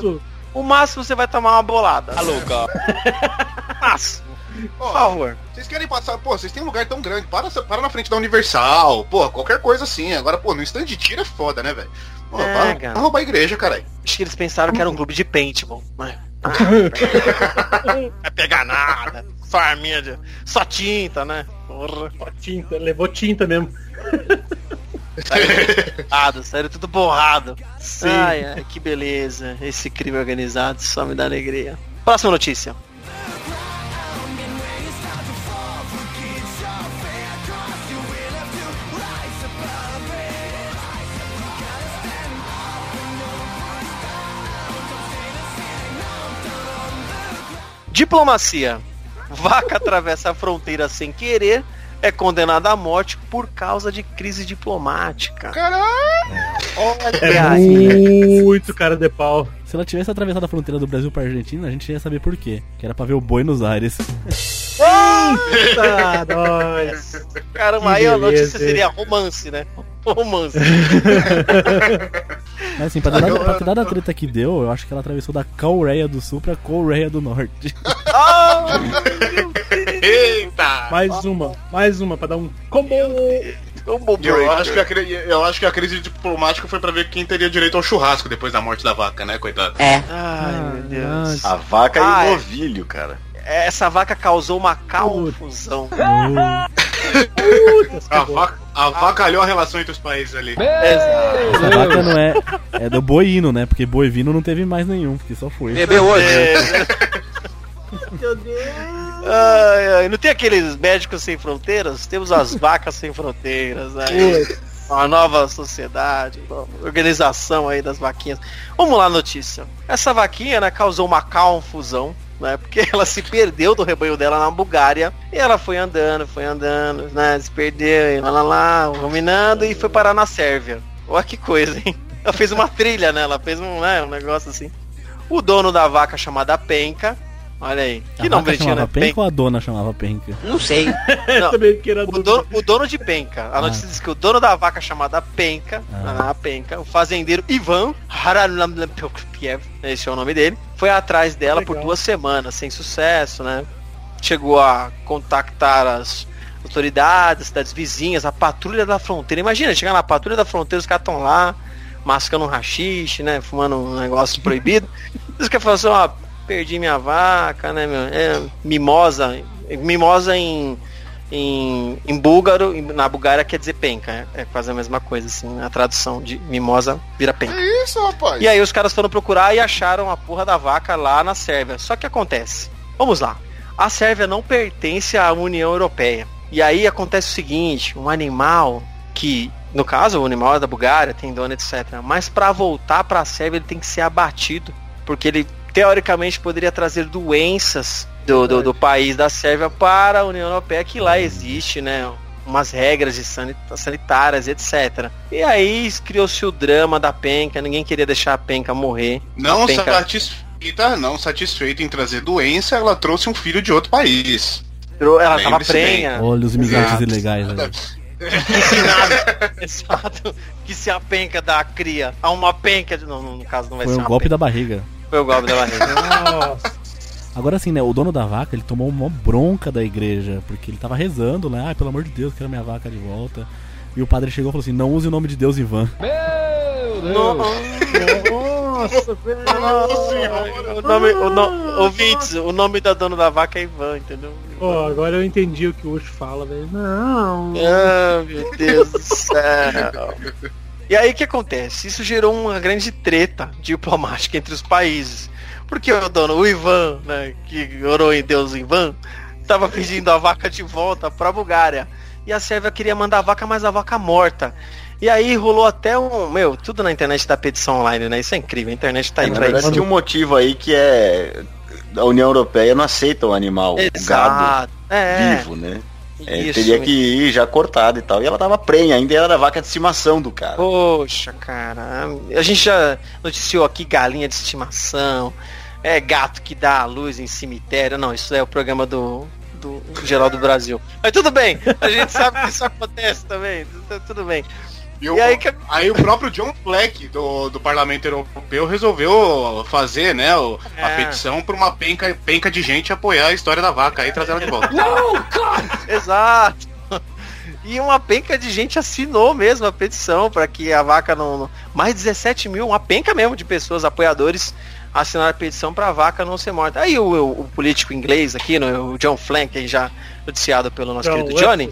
O máximo você vai tomar uma bolada. Alô, Máximo. Por Ó, favor. Vocês querem passar, pô, vocês têm um lugar tão grande, para, para na frente da Universal, pô, qualquer coisa assim. Agora, pô, no stand de tiro é foda, né, velho? Pô, É, vai, cara. vai roubar a igreja, caralho. Acho que eles pensaram que era um clube de paintball. Mas... Não vai pegar nada. Só arminha de... Só tinta, né? Porra. Ó, Tinta, levou tinta mesmo. Borrado, sério, tudo borrado. Sim. Ai, ai, que beleza. Esse crime organizado só me dá alegria. Próxima notícia. Diplomacia. Vaca atravessa a fronteira sem querer, é condenada à morte por causa de crise diplomática. Olha É muito cara de pau. Se ela tivesse atravessado a fronteira do Brasil pra Argentina, a gente ia saber por quê. Que era pra ver o boi nos ares. Eita, nós. Caramba, Que aí a notícia seria romance, né? Romance. Mas assim, pra ter, dado, pra ter dado a treta que deu, eu acho que ela atravessou da Coreia do Sul pra Coreia do Norte. Ah, Eita! Mais uma, mais uma pra dar um combo. Combo Eu acho, que a, eu acho que a crise diplomática foi pra ver quem teria direito ao churrasco depois da morte da vaca, né, coitado? Ai, meu Deus. A vaca Ah, e é. o novilho, cara. Essa vaca causou uma confusão. A vaca, a vaca alhou a relação entre os países ali. Exato. Essa vaca não é. É do boino, né? Porque boivino não teve mais nenhum, porque só foi. Bebeu hoje. Meu Deus. Ai, ai, não tem aqueles médicos sem fronteiras? Temos as vacas sem fronteiras. Aí. Uma nova sociedade, nova organização aí das vaquinhas. Vamos lá, notícia. Essa vaquinha, né, causou uma confusão, né? Porque ela se perdeu do rebanho dela na Bulgária. E ela foi andando, foi andando, né? Se perdeu, e lá, lá, lá, ruminando e foi parar na Sérvia. Olha que coisa, hein? Ela fez uma trilha, né? Ela fez um, né, um negócio assim. O dono da vaca chamada Penca. Olha aí. Que vaca bonitinho, né? penca ou a dona chamava penca? Não sei. Não, Também que era o, do- dono, o dono de Penca. A notícia diz que o dono da vaca chamada Penca, Ah. a Penca, o fazendeiro Ivan Haralamlampiev, esse é o nome dele, foi atrás dela por duas semanas, sem sucesso, né? Chegou a contactar as autoridades, cidades vizinhas, a patrulha da fronteira. Imagina, chegar na patrulha da fronteira, os caras estão lá, mascando um rachixe, né? Fumando um negócio proibido. Os caras falam assim, ó, perdi minha vaca, né, meu? É, mimosa. Mimosa em, em, em búlgaro, na Bulgária quer dizer penca. É, é quase a mesma coisa, assim. A tradução de mimosa vira penca. É isso, rapaz. E aí os caras foram procurar e acharam a porra da vaca lá na Sérvia. Só que acontece. Vamos lá. A Sérvia não pertence à União Europeia. E aí acontece o seguinte, um animal que, no caso, o animal é da Bulgária, tem dono, etc. Mas para voltar para a Sérvia ele tem que ser abatido, porque ele teoricamente poderia trazer doenças do, do, do país da Sérvia para a União Europeia, que lá existe, né? Umas regras de sanit- sanitárias, etc. E aí criou-se o drama da penca, ninguém queria deixar a penca morrer. Não penca- satisfeita, não satisfeita em trazer doença, ela trouxe um filho de outro país. Ela tava Lembre-se bem. prenha. Olha os imigrantes ilegais ali. Que nada. Exato. Que se a penca da cria a uma penca de. Não, no caso não vai Foi ser um golpe penca. da barriga. Foi o golpe da barriga. Nossa. Agora sim, né? O dono da vaca, ele tomou uma bronca da igreja, porque ele tava rezando lá, ai, pelo amor de Deus, quero minha vaca de volta. E o padre chegou e falou assim: não use o nome de Deus em vão. Nossa, velho. O nome, o no, ouvintes, o nome da dona da vaca é Ivan, entendeu? Ó, agora eu entendi o que o Ucho fala, velho. Não. Ah, meu Deus do céu. E aí o que acontece? Isso gerou uma grande treta diplomática entre os países. Porque o dono, o Ivan, né, que orou em Deus Ivan, estava pedindo a vaca de volta pra Bulgária. E a Sérvia queria mandar a vaca, mas a vaca morta. E aí rolou até um. Meu, tudo na internet da petição online, né? Isso é incrível. A internet tá aí Na pra isso. tem um motivo aí que é. A União Europeia não aceita o animal, o gado. É. vivo, né? É, Isso, teria que ir já cortado e tal. E ela tava prenha, ainda era vaca de estimação do cara. Poxa, cara. A gente já noticiou aqui galinha de estimação, é gato que dá a luz em cemitério. Não, isso é o programa do, do geral do Brasil. Mas tudo bem, a gente sabe que isso acontece também. tu- Tudo bem. E, o- E aí que- aí o próprio John Fleck do, do Parlamento Europeu resolveu fazer, né, o- a É. petição para uma penca, penca de gente apoiar a história da vaca aí e trazer ela de volta. Exato. E uma penca de gente assinou mesmo a petição para que a vaca não, não- Mais de 17 mil, uma penca mesmo de pessoas, apoiadores, assinaram a petição para a vaca não ser morta. Aí o, o- o político inglês aqui, né, o John Flank, já noticiado pelo nosso Não, querido Johnny,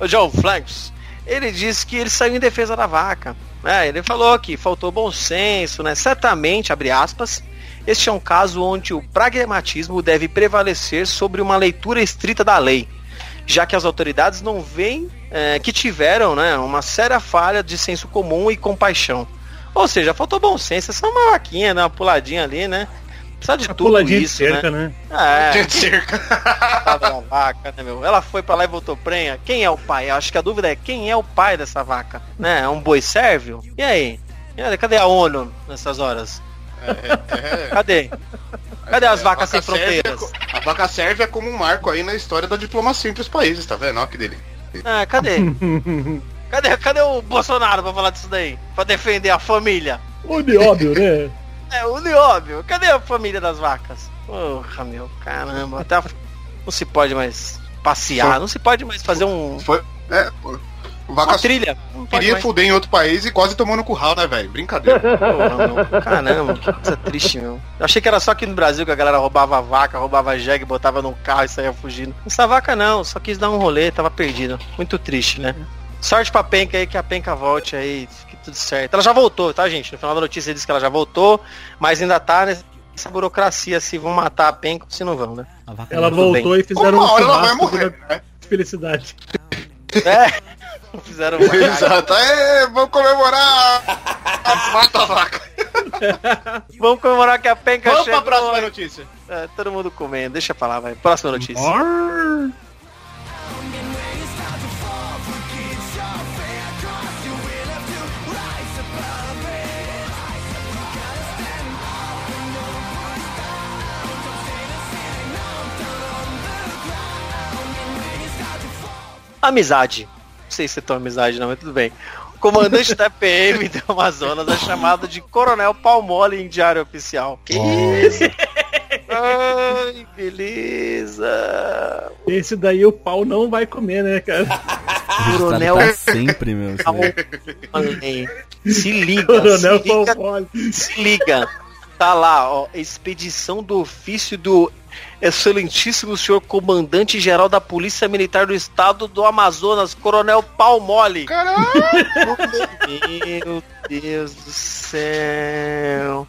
o John Flanks, ele disse que ele saiu em defesa da vaca. É, ele falou que faltou bom senso, né? Certamente, abre aspas, este é um caso onde o pragmatismo deve prevalecer sobre uma leitura estrita da lei, já que as autoridades não veem é, que tiveram né, uma séria falha de senso comum e compaixão. Ou seja, faltou bom senso, é uma vaquinha, né, uma puladinha ali, né? Precisa de A tudo puladinha de isso, cerca, né? né? É, Gente, cerca. vaca, né, meu? Ela foi pra lá e voltou prenha. Quem é o pai? Eu acho que a dúvida é quem é o pai dessa vaca? Né? É um boi sérvio? E aí? Cadê a ONU nessas horas? É, Cadê? Cadê as a vacas sem vaca serve é fronteiras? a vaca serve é como um marco aí na história da diplomacia entre os países, tá vendo? Olha que dele. Ah, cadê? Cadê, cadê o Bolsonaro pra falar disso daí? Pra defender a família? O nióbio, né? É, o nióbio. Cadê a família das vacas? Porra, meu, caramba. Até a- Não se pode mais passear, não se pode mais fazer um... Foi. É, pô. Uma Vaca trilha. Queria fuder em outro país e quase tomou no curral, né, velho? Brincadeira. Porra, meu. Caramba, que coisa triste, meu. Eu achei que era só aqui no Brasil que a galera roubava vaca, roubava jegue, botava no carro e saía fugindo. Essa vaca não, só quis dar um rolê, tava perdida. Muito triste, né? Sorte pra penca aí, que a penca volte aí, tudo certo. Ela já voltou, tá, gente? No final da notícia diz que ela já voltou, mas ainda tá nessa burocracia se vão matar a penca ou se não vão, né? Ela Tudo bem. voltou e fizeram Uma um hora ela vai morrer, de né? felicidade. É. Fizeram uma Exato. Aê, vamos comemorar a mata vaca. Vamos comemorar que a penca Vamos pra chegou. próxima notícia. É, todo mundo comendo, deixa pra lá, vai. Próxima notícia. Amizade. Não sei se é tão amizade não, mas tudo bem. O comandante da PM do Amazonas é chamado de Coronel Palmole em diário oficial. Que isso? Ai, beleza. Esse daí o pau não vai comer, né, cara? Coronel Pra sempre, meu. Se liga, Coronel se liga, Palmole. se liga. Tá lá, ó, expedição do ofício do excelentíssimo senhor comandante-geral da Polícia Militar do Estado do Amazonas, Coronel Palmole. Caralho. Meu Deus do céu.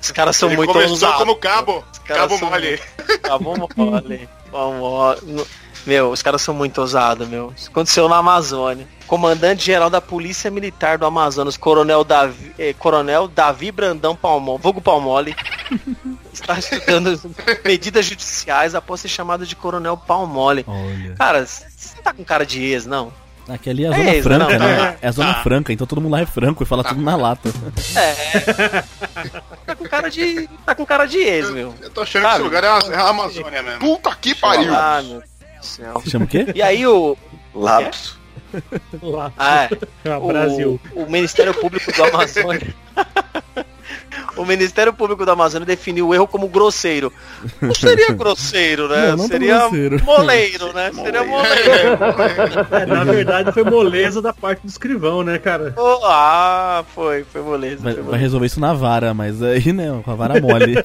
Os caras são Ele muito começou ousados. como cabo. Cabo mole. Bom, mole. No- Meu, os caras são muito ousados, meu. Isso aconteceu na Amazônia. Comandante-geral da Polícia Militar do Amazonas, Coronel Davi, eh, Coronel Davi Brandão Palmole, vulgo Palmole, está estudando medidas judiciais após ser chamado de Coronel Palmole. Olha. Cara, você tá com cara de ex, não? Aqui ali é a É zona isso, franca, não, né? É a zona Tá. franca, então todo mundo lá é franco e fala tudo na lata. É. Tá com cara de. Tá com cara de ex, meu. Eu tô achando Sabe? que esse lugar é a, é a Amazônia mesmo. Puta que pariu. Ah, meu do céu. Se chama o quê? E aí o. Lapso. Lá. Ah, é. Ah, o, Brasil. o Ministério Público do Amazônia. o Ministério Público da Amazônia definiu o erro como grosseiro. Não seria grosseiro, né? Não, não tão seria grosseiro. moleiro, né? Seria moleiro. É, na verdade foi moleza da parte do escrivão, né, cara? Oh, ah, foi, foi moleza. Vai, foi vai resolver isso na vara, mas aí, né, com a vara mole.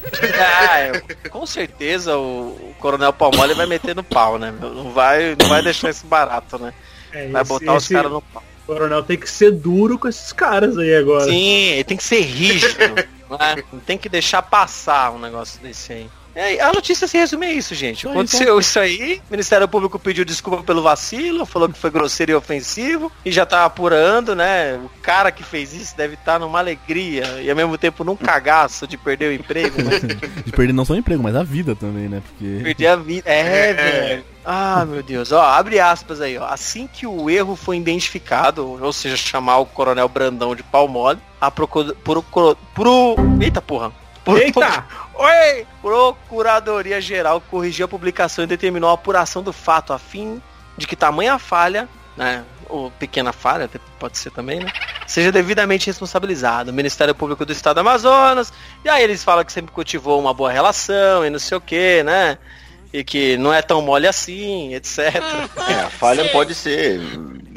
Ah, é, com certeza o, o Coronel Palmole vai meter no pau, né? Não vai, não vai deixar isso barato, né? É, Vai esse- botar os esse caras no pau. Coronel tem que ser duro com esses caras aí agora. Sim, ele tem que ser rígido. né? Não tem que deixar passar um negócio desse aí. É, a notícia se resume a isso, gente. Só Aconteceu isso aí, o Ministério Público pediu desculpa pelo vacilo, falou que foi grosseiro e ofensivo, e já tá apurando, né? O cara que fez isso deve estar numa alegria e ao mesmo tempo num cagaço de perder o emprego, né? De perder não só o emprego, mas a vida também, né? Porque. Perder a vida. É, velho. Ah, meu Deus. Ó, abre aspas aí, ó. Assim que o erro foi identificado, ou seja, chamar o Coronel Brandão de pau mole, a procura... Procuro... Pro... Eita porra. Eita! Oi! Procuradoria Geral corrigiu a publicação e determinou a apuração do fato a fim de que tamanha falha, né? Ou pequena falha, até pode ser também, né? Seja devidamente responsabilizado. O Ministério Público do Estado do Amazonas. E aí eles falam que sempre cultivou uma boa relação e não sei o que, né? E que não é tão mole assim, etc. É, a falha pode ser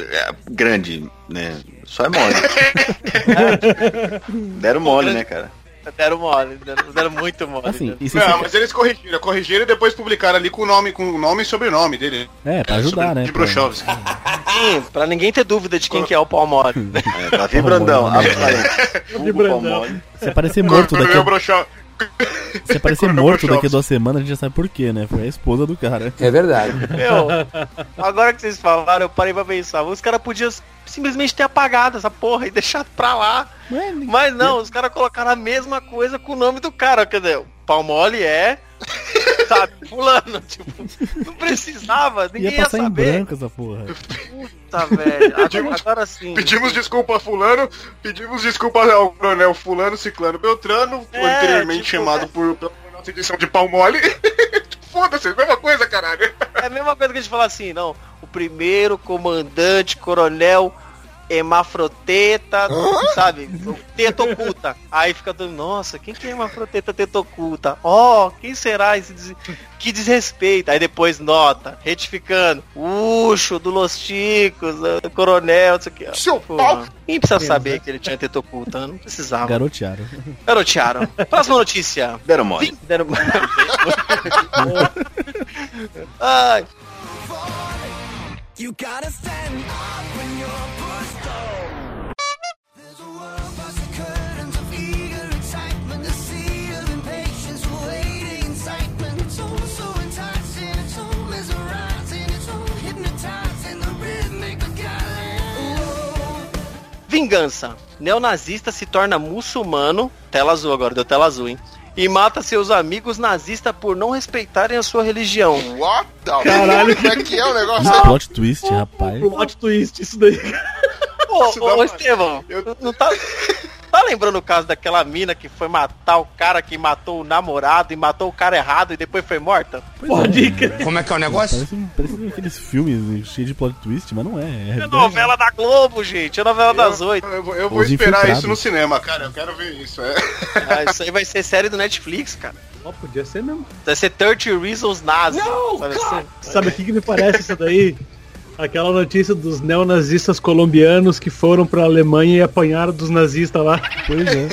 é, grande, né? Só é mole. Deram mole, né, cara? Deram mole, deram, deram muito mole. Assim, né? e se Não, você- mas eles corrigiram, corrigiram e depois publicaram ali com o nome, com o nome e sobrenome dele. É, pra ajudar, Sobre- né? De Brochovski. Sim, pra ninguém ter dúvida de quem que é o pau mole. É, Davi Brandão, né? Se aparecer morto daqui, a- se aparecer morto daqui a duas semanas, a gente já sabe por quê, né? Foi a esposa do cara. É verdade. Meu, agora que vocês falaram, eu parei pra pensar. Os caras podiam simplesmente ter apagado essa porra e deixado pra lá. Ué, Mas não, os caras colocaram a mesma coisa com o nome do cara. Quer dizer, o pau mole é. Sabe, fulano. Tipo, não precisava, ninguém ia ia, passar em saber. branco essa porra. Puta, velho. Agora, agora sim. Pedimos desculpa a fulano, pedimos desculpa ao coronel fulano, ciclano, beltrano, É, anteriormente tipo, chamado por, pela nossa edição de pau mole. Foda-se, mesma coisa, caralho. É a mesma coisa que a gente fala assim, não. O primeiro comandante, coronel Hemafroteta, sabe? Teta oculta. Aí fica todo, nossa, quem que é Hemafroteta Teta oculta? Ó, quem será esse des... que desrespeito? Aí depois nota, retificando. Uxo do Los Chicos, coronel, isso aqui. ó. Seu Pô, pau. Quem precisa saber que ele tinha teta oculta? Não precisava. Garotearam. Garotearam. Próxima notícia. Deram mole. Deram- Ai, You gotta stand up when you're pushed down. So. Vingança. Neonazista se torna muçulmano. Tela azul agora, deu tela azul, hein? E mata seus amigos nazistas por não respeitarem a sua religião. What the Caralho. Como é que é o negócio? Um plot twist, rapaz. Plot twist, isso daí. Ô, ô, Estevão, Eu- não tá. Tá lembrando o caso daquela mina que foi matar o cara que matou o namorado e matou o cara errado e depois foi morta? Pode crer. Como é que é o negócio? Parece, um- parece aqueles filmes cheios de plot twist, mas não é. É, É novela da Globo, gente. É novela das Eu, oito. eu vou- eu vou Os esperar infiltrados. isso no cinema, cara. Eu quero ver isso. É. Ah, isso aí vai ser série do Netflix, cara. Ó, podia ser mesmo. Vai ser 30 Reasons Nazi. sabe assim? Sabe o que, que me parece isso daí? Aquela notícia dos neonazistas colombianos que foram pra Alemanha e apanharam dos nazistas lá. Pois é.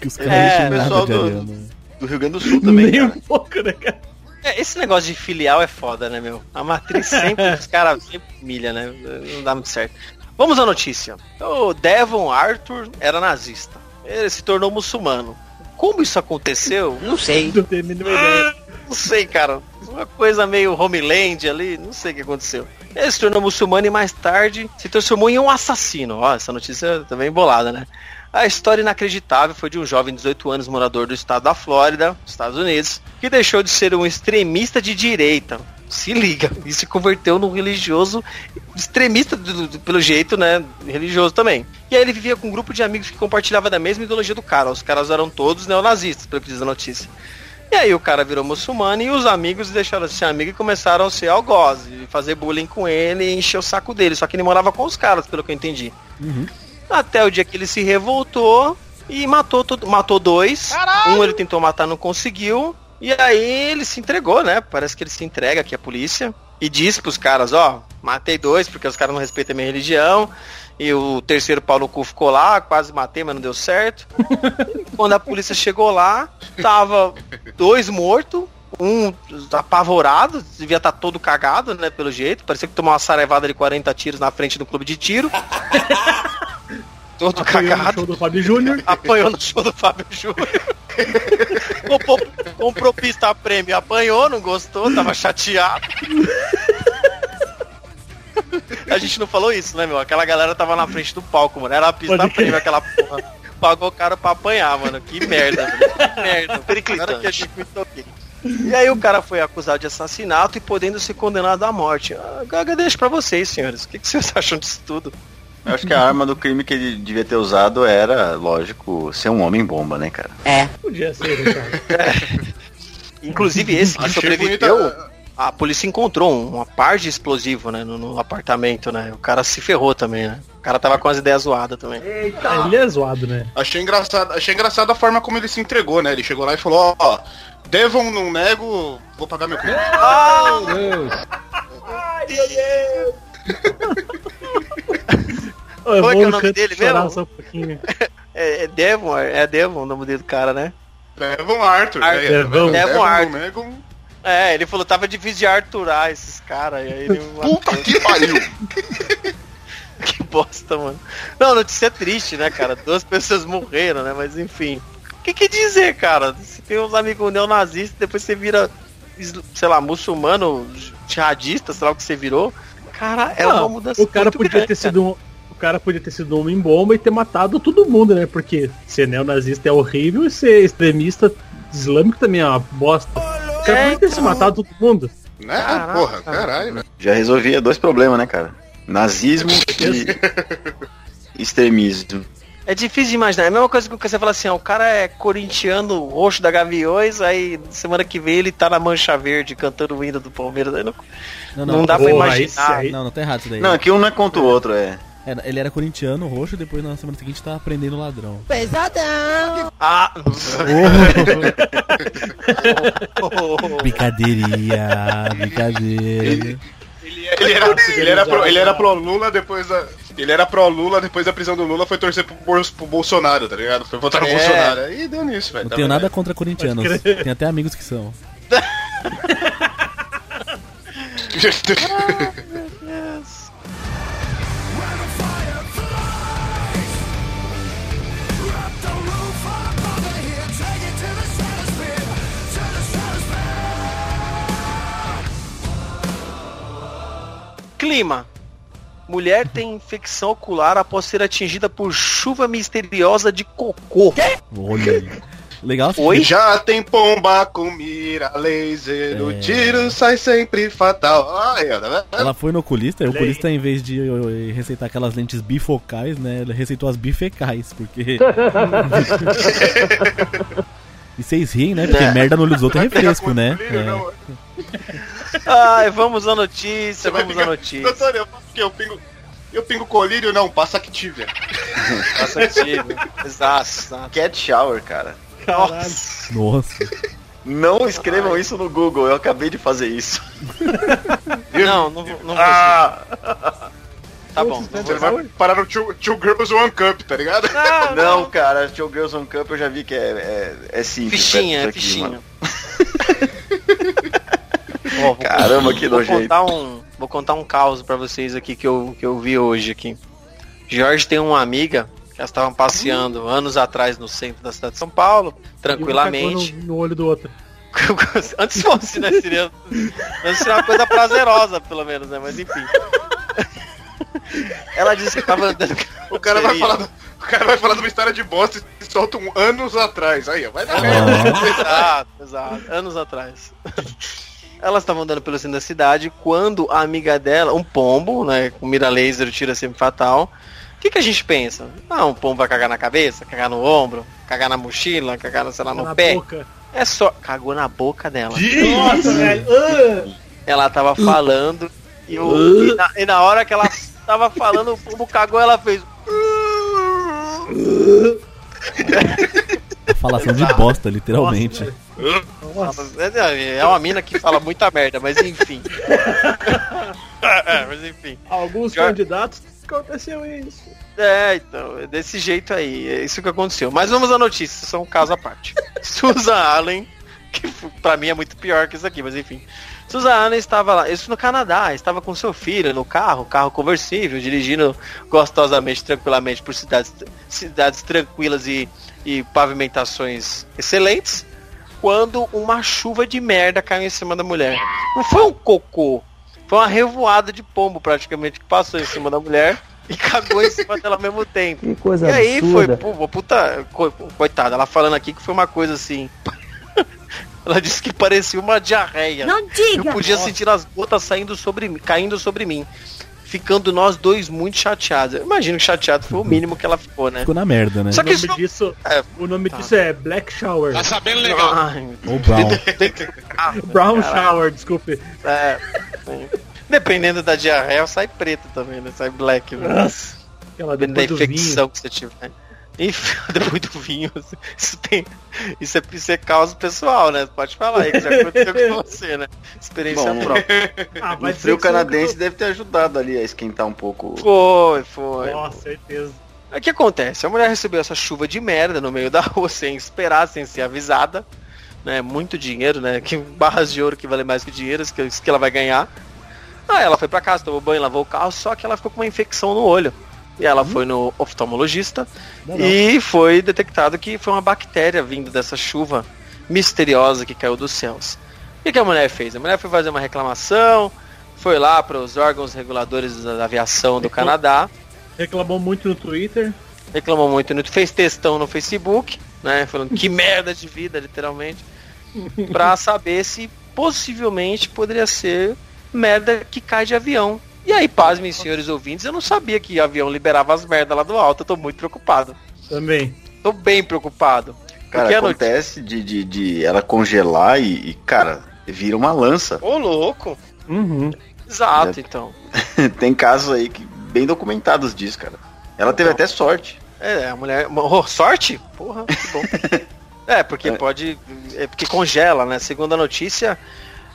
que os caras É, pessoal do- ariano. Do Rio Grande do Sul também, Nem um pouco, né, cara? É, esse negócio de filial é foda, né, meu? A matriz sempre, os caras sempre milha, né? Não dá muito certo. Vamos à notícia. O Devon Arthur era nazista. Ele se tornou muçulmano. Como isso aconteceu? Não sei. Não tenho a mínima ideia. Não sei, cara. Uma coisa meio Homeland ali, não sei o que aconteceu. Ele se tornou muçulmano e mais tarde se transformou em um assassino. Ó, essa notícia tá bem bolada, né? A história inacreditável foi de um jovem de 18 anos, morador do estado da Flórida, Estados Unidos, que deixou de ser um extremista de direita. Se liga, e se converteu num religioso extremista, do- do- pelo jeito, né? Religioso também. E aí ele vivia com um grupo de amigos que compartilhava da mesma ideologia do cara. Os caras eram todos neonazistas, pelo que diz a notícia. E aí o cara virou muçulmano e os amigos deixaram de ser amigos e começaram a ser algoz, e fazer bullying com ele e encher o saco dele. Só que ele morava com os caras, pelo que eu entendi. Até o dia que ele se revoltou e matou todo, matou dois. Um ele tentou matar, não conseguiu. E aí ele se entregou, né? Parece que ele se entrega aqui à polícia e diz pros caras, ó, matei dois porque os caras não respeitam a minha religião. E o terceiro pau no cu ficou lá, quase matei, mas não deu certo. Quando a polícia chegou lá, tava dois mortos, um apavorado, devia estar todo cagado, né, pelo jeito. Parecia que tomou uma sarevada de 40 tiros na frente do clube de tiro. todo Apanhou no cagado. show do Fábio Júnior. Apanhou no show do Fábio Júnior. comprou, comprou pista a prêmio, apanhou, não gostou, tava chateado. A gente não falou isso, né, meu? Aquela galera tava na frente do palco, mano. Era a pista a Pode prêmio, aquela porra. Pagou caro pra apanhar, mano. Que merda, velho. Que merda. Que a gente me toquei. E aí o cara foi acusado de assassinato e podendo ser condenado à morte. Ah, Gaga, deixa pra vocês, senhores. O que, que vocês acham disso tudo? Eu acho que a arma do crime que ele devia ter usado era, lógico, ser um homem bomba, né, cara? Podia ser, né, cara? Inclusive esse que Achei sobreviveu, bonita- a polícia encontrou um- uma par de explosivo, né, no, no apartamento, né? O cara se ferrou também, né? O cara tava com as ideias zoadas também. Ah, Ele é zoado, né? Achei engraçado, achei engraçado a forma como ele se entregou, né? Ele chegou lá e falou, ó, Devon não nego, vou pagar meu crime. Ô, eu Como é que é o no nome dele mesmo? só um. É, é Devon, é Devon o nome dele do cara, né? Devon Arthur, Arthur. né? Devon. Devon não Arthur. É, ele falou tava difícil de Arturar esses caras, e aí ele Puta que pariu! que bosta, mano. Não, notícia triste, né, cara? Duas pessoas morreram, né? Mas enfim. O que, que dizer, cara? Você tem uns amigos neonazistas, depois você vira, sei lá, muçulmano, jihadista, sei lá o que você virou. Cara, é uma mudança o cara muito podia grande, ter sido um. O cara podia ter sido um homem bomba e ter matado todo mundo, né? Porque ser neonazista é horrível e ser extremista islâmico também é uma bosta. O cara É, podia ter se matado todo mundo. Né? Caraca. Porra, caralho, velho. Já resolvia dois problemas, né, cara? Nazismo e extremismo. É difícil de imaginar. É a mesma coisa que você fala assim, ó, o cara é corintiano roxo da Gaviões, aí semana que vem ele tá na Mancha Verde cantando o hino do Palmeiras. Aí não, Não, não, dá pra Porra, esse imaginar. aí- Não, não tá errado isso daí. Não, aqui um não é contra o outro, é. Era- ele era corintiano, roxo, depois na semana seguinte tá prendendo ladrão. Ah! Brincadeirinha, brincadeira. Ele era, ele era, pro, ele era pro Lula depois da. Ele era pro Lula, depois da prisão do Lula foi torcer pro, pro Bolsonaro, tá ligado? Foi votar no É. Bolsonaro. Aí deu nisso, velho. Não tá tenho nada contra corintianos. Tem até amigos que são. Clima. Mulher tem infecção ocular após ser atingida por chuva misteriosa de cocô. Olha aí. Legal Oi? Já tem pomba com mira laser, o É. tiro sai sempre fatal. Aí, ó, tá vendo? Ela foi no oculista, e o oculista, em vez de eh, receitar aquelas lentes bifocais, né? Ele receitou as bifecais, porque. e vocês riem, né? Porque merda no olho dos outros é refresco, né? É. não. Ai, vamos à notícia, vamos à notícia. Doutor, eu faço o quê? Eu pingo, eu pingo colírio? Não, passa Activia. Nossa, tive. Exato. Cat shower, cara. Nossa. Nossa. Não escrevam isso no Google, eu acabei de fazer isso. Não, não, vou- não vou. Ah! Tá bom. Você vai parar no two, two Girls One Cup, tá ligado? Não, cara, Show Girls on Cup eu já vi que é, é, é simples. Fichinha, é aqui, fichinha. vou- Caramba, que vou nojento. contar um, vou contar um caos pra vocês aqui que eu, que eu vi hoje aqui. Jorge tem uma amiga que elas estavam passeando anos atrás no centro da cidade de São Paulo, um tranquilamente. cagou No, no olho do outro. Antes fosse, né? Seria, antes seria uma coisa prazerosa, pelo menos, né? Mas enfim. Ela disse que tava andando. O cara, vai falar, do- o cara vai falar de uma história de bosta e solta um anos atrás. Aí, ó, vai dar merda. Exato, exato. Anos atrás. Elas estavam andando pelo centro da cidade quando a amiga dela, um pombo, né? Com mira laser, tira sempre fatal. O que, que a gente pensa? Ah, um pombo vai cagar na cabeça, cagar no ombro, cagar na mochila, cagar, sei lá, no na pé. boca. É só. Cagou na boca dela. Nossa, velho. Ah! Ela tava falando e, o- e na, e na hora que ela tava falando, o pombo cagou, ela fez. A falação de bosta, literalmente. É, é uma mina que fala muita merda, mas enfim. É, mas enfim. Alguns candidatos aconteceu isso. É, então, é desse jeito aí, é isso que aconteceu. Mas vamos à notícia, isso é um caso à parte. Susan Allen, que pra mim é muito pior que isso aqui, mas enfim. Susan Allen estava lá, isso no Canadá, estava com seu filho no carro, carro conversível, dirigindo gostosamente, tranquilamente por cidades, cidades tranquilas e, e pavimentações excelentes, quando uma chuva de merda caiu em cima da mulher. Não foi um cocô, foi uma revoada de pombo praticamente que passou em cima da mulher e cagou em cima dela ao mesmo tempo. Que coisa E aí absurda. foi, pô, puta, co- coitada, ela falando aqui que foi uma coisa assim. ela disse que parecia uma diarreia. Não Eu diga! podia sentir as gotas saindo sobre mim, caindo sobre mim. Ficando nós dois muito chateados. Eu imagino que chateado foi o mínimo que ela ficou, né? Ficou na merda, né? Só O que nome isso. disso, É. o nome disso é Black Shower. Tá sabendo legal. Ai, Ou Brown. Ah, Brown caralho. Shower, desculpe. É. Dependendo da diarreia, sai preto também, né? Sai black. né? Nossa. Aquela Dependendo da do vinho. infecção que você tiver. Enfim, depois do vinho, isso tem. Isso é, isso é causa pessoal, né? Pode falar aí que já aconteceu com você, né? Experiência Bom, própria. Ah, O frio canadense deve ter ajudado ali a esquentar um pouco. Foi, foi. Nossa, certeza. O que acontece? A mulher recebeu essa chuva de merda no meio da rua sem esperar, sem ser avisada. Né? Muito dinheiro, né? Que barras de ouro que vale mais que dinheiro, isso que, isso que ela vai ganhar. Aí ela foi pra casa, tomou banho, lavou o carro, só que ela ficou com uma infecção no olho. E ela foi no oftalmologista e foi detectado que foi uma bactéria vindo dessa chuva misteriosa que caiu dos céus. O que, a mulher fez? A mulher foi fazer uma reclamação, foi lá para os órgãos reguladores da aviação do Canadá, Reclamou muito no Twitter. reclamou muito, no- fez textão no Facebook, né? Falando que merda de vida, literalmente. pra saber se possivelmente poderia ser merda que cai de avião. E aí, pasmem, senhores ouvintes, eu não sabia que avião liberava as merdas lá do alto. Eu tô muito preocupado. Também. Tô bem preocupado. Cara, acontece de, de, de ela congelar e, e, cara, vira uma lança. Ô, louco! Uhum. Exato, então. Tem casos aí que, bem documentados disso, cara. Ela teve até sorte. É, a mulher. Oh, sorte? Porra, que bom. é, porque pode. É porque congela, né? Segundo a notícia,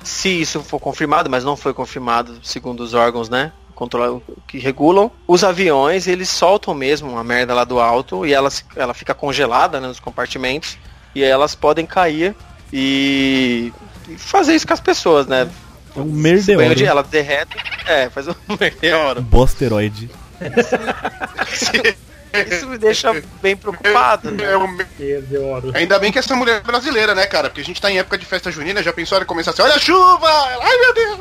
se isso for confirmado, mas não foi confirmado, segundo os órgãos, né? Controla, que regulam, os aviões eles soltam mesmo uma merda lá do alto e ela, ela fica congelada né, nos compartimentos e aí elas podem cair e, e fazer isso com as pessoas, né? É um Banho de- merdeoro. Ela derrete, é, faz um meteoro. Bosteroide. Isso me deixa bem preocupado. né? É. Ainda bem que essa mulher é brasileira, né, cara? Porque a gente tá em época de festa junina, já pensou ela começar assim, olha a chuva! Ai meu Deus!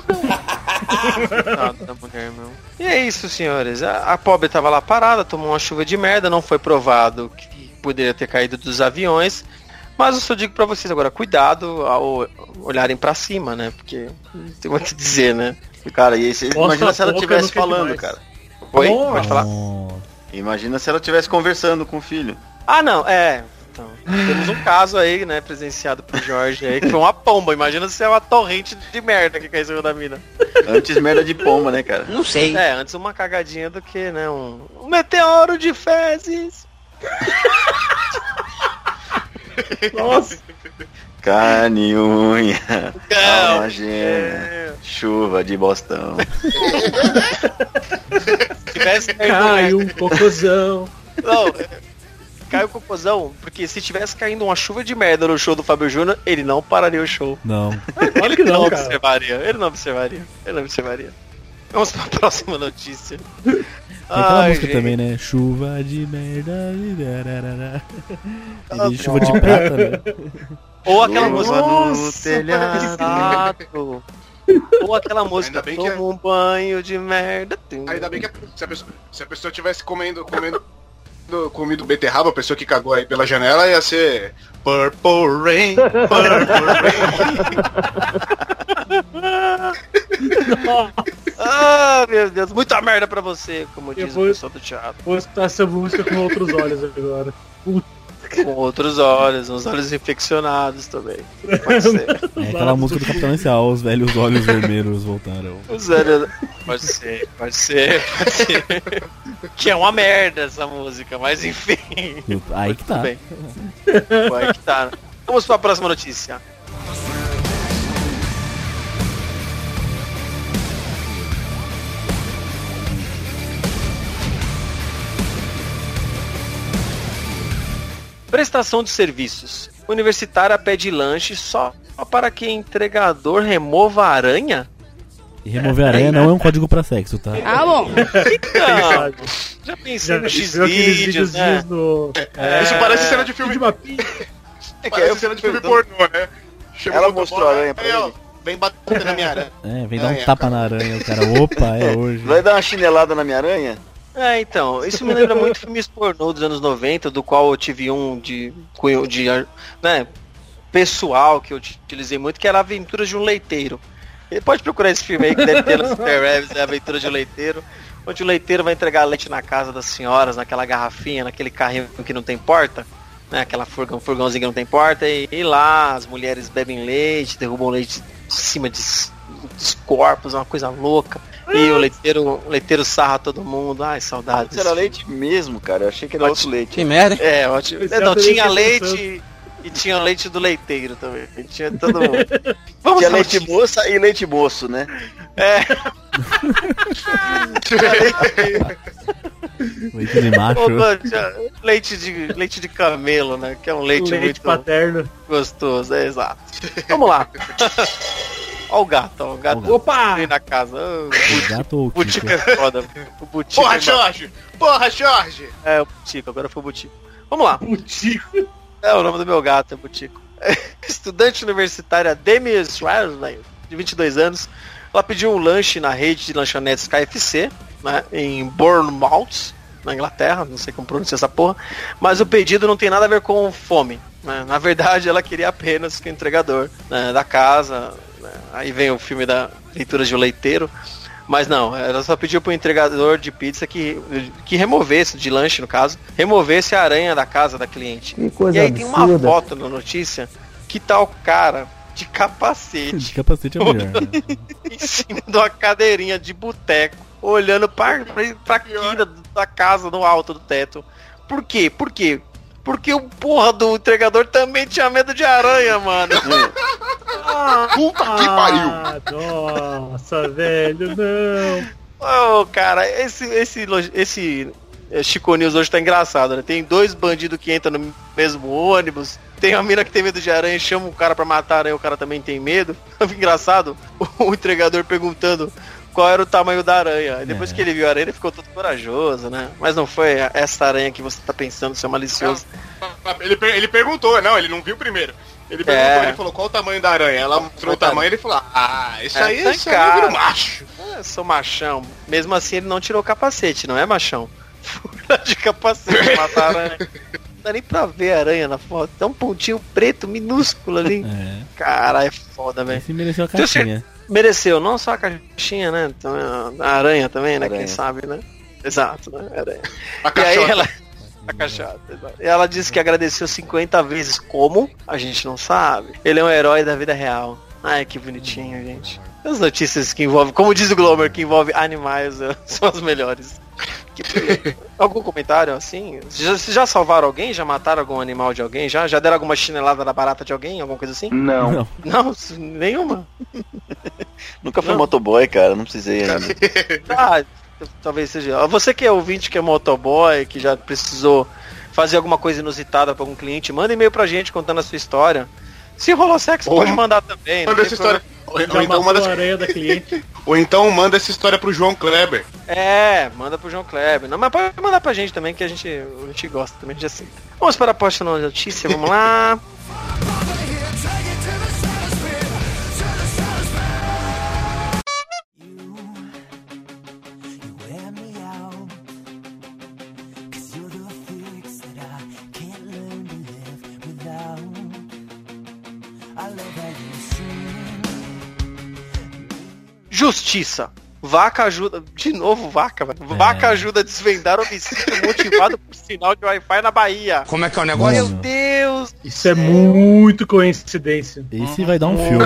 Mulher, meu. E é isso, senhores. A, a pobre tava lá parada, tomou uma chuva de merda, não foi provado que poderia ter caído dos aviões. Mas eu só digo pra vocês agora, cuidado ao olharem pra cima, né? Porque tem muito o que dizer, né? Cara, e aí Nossa, imagina se ela estivesse falando, cara. Oi? Nossa. Pode falar? Imagina se ela estivesse conversando com o filho. Ah, não, é. Então, temos um caso aí, né, presenciado por Jorge aí, que foi uma pomba. Imagina se é uma torrente de merda que caiu em cima da mina. Antes merda de pomba, né, cara? Não sei. É, antes uma cagadinha do que, né, um, um meteoro de fezes. Nossa. Carne, e unha, Não, alma gêmea, é. chuva de Bostão. Se tivesse Caiu um cocôzão. Não, é, caiu o cocôzão, porque se tivesse caindo uma chuva de merda no show do Fábio Júnior, ele não pararia o show. Não. Claro que Ele não, não observaria, ele não observaria, ele não observaria. Vamos pra próxima notícia. Tem aquela Ai, música gente. também, né? Chuva de merda. dararara. Ah, E chuva de prata, né? Ou aquela Chuva música. no telhado. Ou aquela música, toma um banho de merda. Ainda bem que a- se a pessoa, se a pessoa tivesse comendo, comendo do- comido beterraba, a pessoa que cagou aí pela janela ia ser Purple Rain, Purple Rain. Ah, meu Deus, muita merda pra você, como diz vou- o pessoal do teatro. Vou escutar essa música com outros olhos agora. Com outros olhos, uns olhos infeccionados também. Pode ser. É aquela música do Capitão Inicial, os velhos olhos vermelhos voltaram. Os. Pode ser, pode ser, pode ser. Que é uma merda essa música, mas enfim. Aí que tá. Bem. Vai que tá. Vamos para a próxima notícia. Prestação de serviços. Universitária pede lanche só para que entregador remova a aranha? E remover aranha não é um código pra sexo, tá? Ah, bom. Então, já pensei Já no X-Vídeos, né? videozinhos do... É, Isso parece cena de filme. de uma pizza. É que Parece eu cena de filme pornô, né? Chegou Ela mostrou a aranha pra ó, ele. Vem bater na minha aranha. É, vem dar um tapa na aranha, o cara. Opa, é hoje. Vai dar uma chinelada na minha aranha? É, então, isso me lembra muito filmes pornô dos anos 90, do qual eu tive um de de, né, pessoal que eu utilizei muito, que era Aventuras de um Leiteiro. Ele pode procurar esse filme aí que deve ter no Super Revis, é Aventuras de um Leiteiro, onde o leiteiro vai entregar leite na casa das senhoras, naquela garrafinha, naquele carrinho que não tem porta, né, aquela furgão, furgãozinho que não tem porta, e, e lá as mulheres bebem leite, derrubam leite de cima de, dos corpos, uma coisa louca. E o leiteiro, o leiteiro sarra todo mundo. Ai, saudades. Isso era leite mesmo, cara. Eu achei que era outro leite. Que merda. É, ótimo. É Não, tinha leite e tinha leite do leiteiro também. E Tinha todo mundo. Vamos Tinha leite notícia. moça e leite moço, né? É, Leite de macho. ô, mano, leite de, leite de camelo, né? Que é um leite, Leite muito paterno. gostoso, é exato. Vamos lá. Ó o gato, ó, o gato gato. Opa! aí na casa. O gato ou O o Butico é foda. O Butico Porra, é, Jorge! Porra, Jorge! é o Butico, agora foi o Butico. Vamos lá. Butico. É o nome do meu gato, é Butico. Estudante universitária Demi Swesley, de 22 anos, ela pediu um lanche na rede de lanchonetes KFC, né, em Bournemouth, na Inglaterra, não sei como pronunciar essa porra, mas o pedido não tem nada a ver com fome. né. Na verdade, ela queria apenas que o entregador né, da casa, né, aí vem o filme da leitura de O Leiteiro, mas não, ela só pediu pro entregador de pizza que, que removesse, de lanche no caso, removesse a aranha da casa da cliente. Que coisa E aí tem uma absurda. foto na notícia que tá o cara de De capacete capacete é melhor. em cima de uma cadeirinha de boteco, olhando pra, pra, pra quina da casa no alto do teto. Por quê? Por quê? Porque o porra do entregador também tinha medo de aranha, mano. Puta que pariu! Ah, nossa, velho, não. Ô, cara, esse, esse, esse eh, Chico News hoje tá engraçado, né? Tem dois bandidos que entram no mesmo ônibus. Tem uma mina que tem medo de aranha, chama o cara pra matar a aranha, o cara também tem medo. engraçado, o entregador perguntando qual era o tamanho da aranha. Aí depois É. que ele viu a aranha, ele ficou todo corajoso, né? Mas não foi essa aranha que você tá pensando, seu malicioso. Ele, ele perguntou, não, ele não viu primeiro. Ele perguntou, É. ele falou qual o tamanho da aranha. Ela mostrou o tamanho e ele falou, ah, isso É, aí, tá isso viro casa. macho. Ah, sou machão. Mesmo assim, ele não tirou o capacete, não é machão? Fura de capacete, matar a aranha. Não dá nem pra ver a aranha na foto. Tem um pontinho preto minúsculo ali. É. Caralho, é foda, velho. Esse mereceu a Tenho caixinha. Mereceu, não só a caixinha, né? A aranha também, né? Aranha. Quem sabe, né? Exato, né? Aranha. A E aí caixota. ela. A caixota. E ela disse que agradeceu 50 vezes. Como? A gente não sabe. Ele é um herói da vida real. Ai, que bonitinho, gente. As notícias que envolvem, como diz o Glomer, que envolve animais são as melhores. Que bonito. Algum comentário assim? Vocês já, já salvaram alguém? Já mataram algum animal de alguém? Já? Já deram alguma chinelada na barata de alguém? Alguma coisa assim? Não. Não. Não, nenhuma. Nunca fui Não. motoboy, cara. Não precisei ainda. Ah, talvez seja. Você que é ouvinte, que é motoboy, que já precisou fazer alguma coisa inusitada pra algum cliente, manda e-mail pra gente contando a sua história. Se rolou sexo, Ou- pode mandar também. Manda essa história. Ou, ou então manda, ou então manda essa história pro João Kleber. É, manda pro João Kleber. Não, mas pode mandar pra gente também, que a gente, a gente gosta também, a gente aceita. Vamos para a próxima notícia, vamos lá. Justiça. Vaca ajuda. De novo, vaca, velho. Vaca ajuda a desvendar homicídio motivado por sinal de Wi-Fi na Bahia. Como é que é o negócio? Meu Deus! Isso é muito coincidência. Esse vai dar um filme.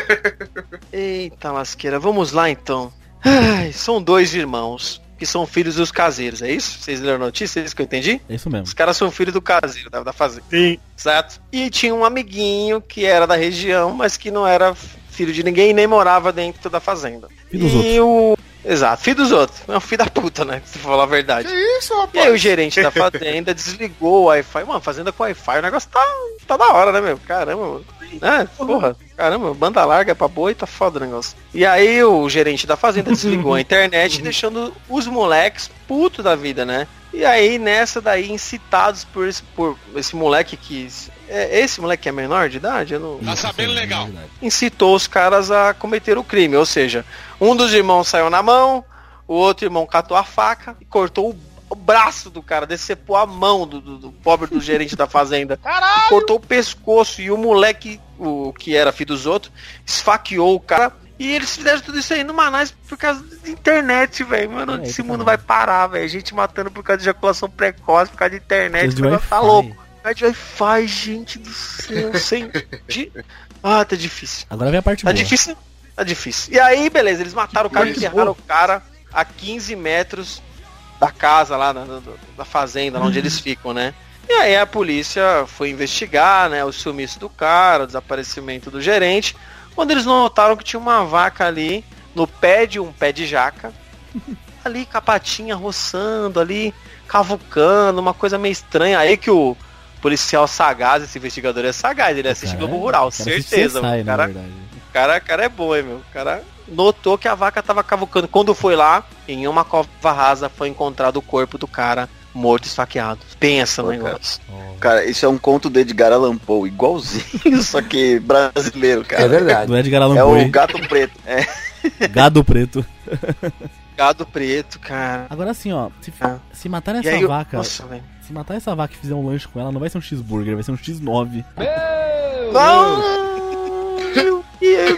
Eita lasqueira, vamos lá então. Ai, são dois irmãos. que são filhos dos caseiros, é isso? Vocês leram a notícia? É isso que eu entendi? É isso mesmo. Os caras são filhos do caseiro, da, da fazenda. Sim. Certo? E tinha um amiguinho que era da região, mas que não era filho de ninguém e nem morava dentro da fazenda. Filho dos e o. Exato, filho dos outros. É um filho da puta, né? Se for falar a verdade. Que isso, E rapaz? aí o gerente da fazenda desligou o Wi-Fi. Mano, fazenda com Wi-Fi, o negócio tá, tá da hora, né, meu? Caramba, mano. É, porra, caramba, banda larga pra boi, tá foda o negócio. E aí o gerente da fazenda desligou a internet, deixando os moleques puto da vida, né? E aí nessa daí, incitados por esse, por esse moleque que. É, esse moleque é menor de idade? Eu não, Tá sabendo legal. incitou os caras a cometer o crime. Ou seja, um dos irmãos saiu na mão, o outro irmão catou a faca e cortou o, o braço do cara, decepou a mão do, do- do pobre do gerente da fazenda. E cortou o pescoço e o moleque, o que era filho dos outros, esfaqueou o cara. E eles fizeram tudo isso aí no Manaus por causa da internet, velho. Mano, É, esse isso mundo também. vai parar, velho. Gente matando por causa de ejaculação precoce, por causa de internet. Tá louco. De Wi-Fi, gente do céu. Sem... de- Ah, tá difícil. Agora vem a parte Tá boa. difícil? Tá difícil. E aí, beleza, eles mataram o cara, enterraram o cara a 15 metros da casa lá, na- na- da fazenda, lá onde eles ficam, né? E aí a polícia foi investigar, né, o sumiço do cara, o desaparecimento do gerente, quando eles notaram que tinha uma vaca ali, no pé de um pé de jaca, ali com a patinha roçando ali, cavucando, uma coisa meio estranha. Aí que o policial sagaz, esse investigador é sagaz, ele assiste Cara, Globo Rural, o cara assiste certeza. Mano. O cara, verdade. o cara, o cara é bom, hein, meu. O cara notou que a vaca tava cavucando. Quando foi lá, em uma cova rasa foi encontrado o corpo do cara morto, esfaqueado. Pensa no Pô, cara. negócio. Cara, isso é um conto do Edgar Allan Poe, igualzinho, só que brasileiro, cara. É verdade. Do Edgar Allan É Poe, o gato preto. É. gado preto. Gado preto, cara. Agora assim, ó, se, Ah. se matar essa aí, eu- vaca, nossa, velho. se matar essa vaca e fizer um lanche com ela, não vai ser um cheeseburger, vai ser um X9. Não! Meu Deus!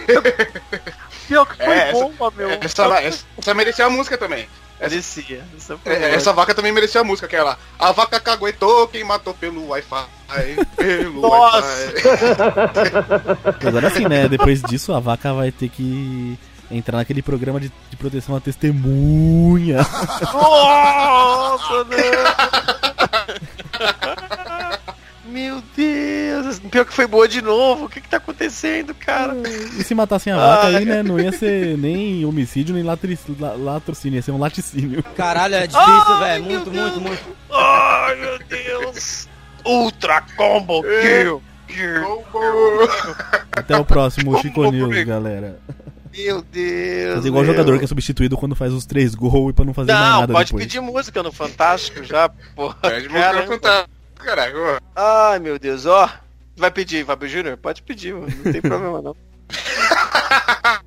Pior que foi É, essa- bomba, meu. Essa, essa, essa merecia a música também. Parecia. Essa É. Essa vaca também merecia a música, aquela. A vaca caguetou, quem matou pelo Wi-Fi. Pelo Nossa! Wi-Fi. Agora sim, né? Depois disso, a vaca vai ter que entrar naquele programa de, de proteção à testemunha. Nossa, não! Meu Deus! Pior que foi boa de novo. O que que tá acontecendo, cara? E se matassem a vaca Ai. aí, né? Não ia ser nem homicídio, nem latri- la- latrocínio, ia ser um laticínio. Caralho, é difícil, velho. Muito, Deus. muito, muito. Ai, meu Deus! Ultra Combo Kill! Até o próximo Chico News, galera. Meu Deus! Fazer igual o meu. jogador que é substituído quando faz os três gols e pra não fazer mais Não, nada pode depois. pedir música no Fantástico já, porra. Pede música no fantástico, caralho. Ai, meu Deus, ó. Vai pedir, Fábio Júnior? Pode pedir, mano. Não tem problema, não.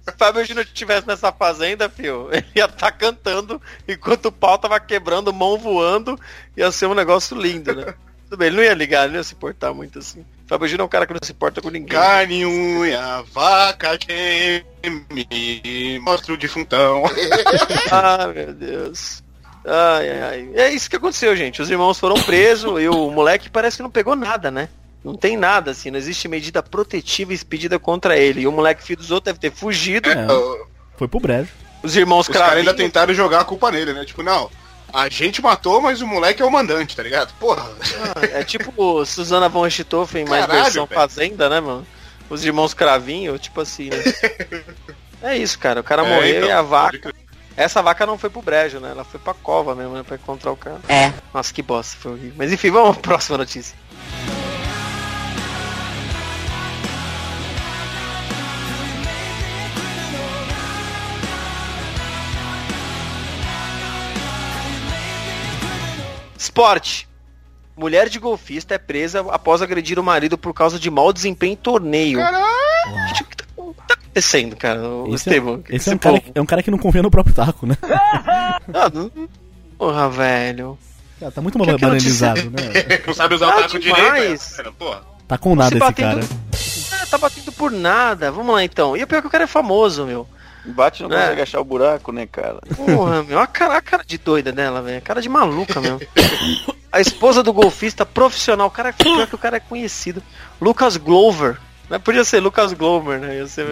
Se o Fábio Júnior estivesse nessa fazenda, fio, ele ia estar cantando enquanto o pau tava quebrando, mão voando, ia ser um negócio lindo, né? Tudo bem, ele não ia ligar, ele não ia se importar muito assim. Fábio Júnior é um cara que não se importa com ninguém. Carne, unha, vaca, queime, mostra o defuntão. Ah, meu Deus. Ai, ai, ai. É isso que aconteceu, gente. Os irmãos foram presos e o moleque parece que não pegou nada, né? Não tem nada, assim, não existe medida protetiva expedida contra ele. E o moleque filho dos outros deve ter fugido. É, foi pro brejo. Os irmãos Os caras ainda tentaram jogar a culpa nele, né? Tipo, não, a gente matou, mas o moleque é o mandante, tá ligado? Porra. Ah, É tipo Susana von Richthofen, mais versão velho. fazenda, né, mano? Os irmãos Cravinho, tipo assim, né? É isso, cara. O cara É, morreu então, e a vaca. Essa vaca não foi pro brejo, né? Ela foi pra cova mesmo, né? Pra encontrar o cara. É. Nossa, que bosta, foi horrível. Mas enfim, vamos pra próxima notícia. Esporte. Mulher de golfista é presa após agredir o marido por causa de mau desempenho em torneio. Gente, O que tá, o que tá acontecendo, cara? O Esse, é, esse é, um cara, é um cara que não confia no próprio taco, né? Ah, não- Porra, velho. Cara, tá muito Que que banalizado, né? Não sabe usar Ah, o taco demais. direito? é. Tá com nada Se esse batendo- cara. Ah, tá batendo por nada. Vamos lá então. E o pior é que o cara é famoso, meu. Bate não É. consegue achar o buraco, né, cara? Porra, meu. A cara, a cara de doida dela, velho. Cara de maluca, meu. A esposa do golfista profissional. O cara, pior que o cara é conhecido. Lucas Glover. Não podia ser Lucas Glover, né? Ia ser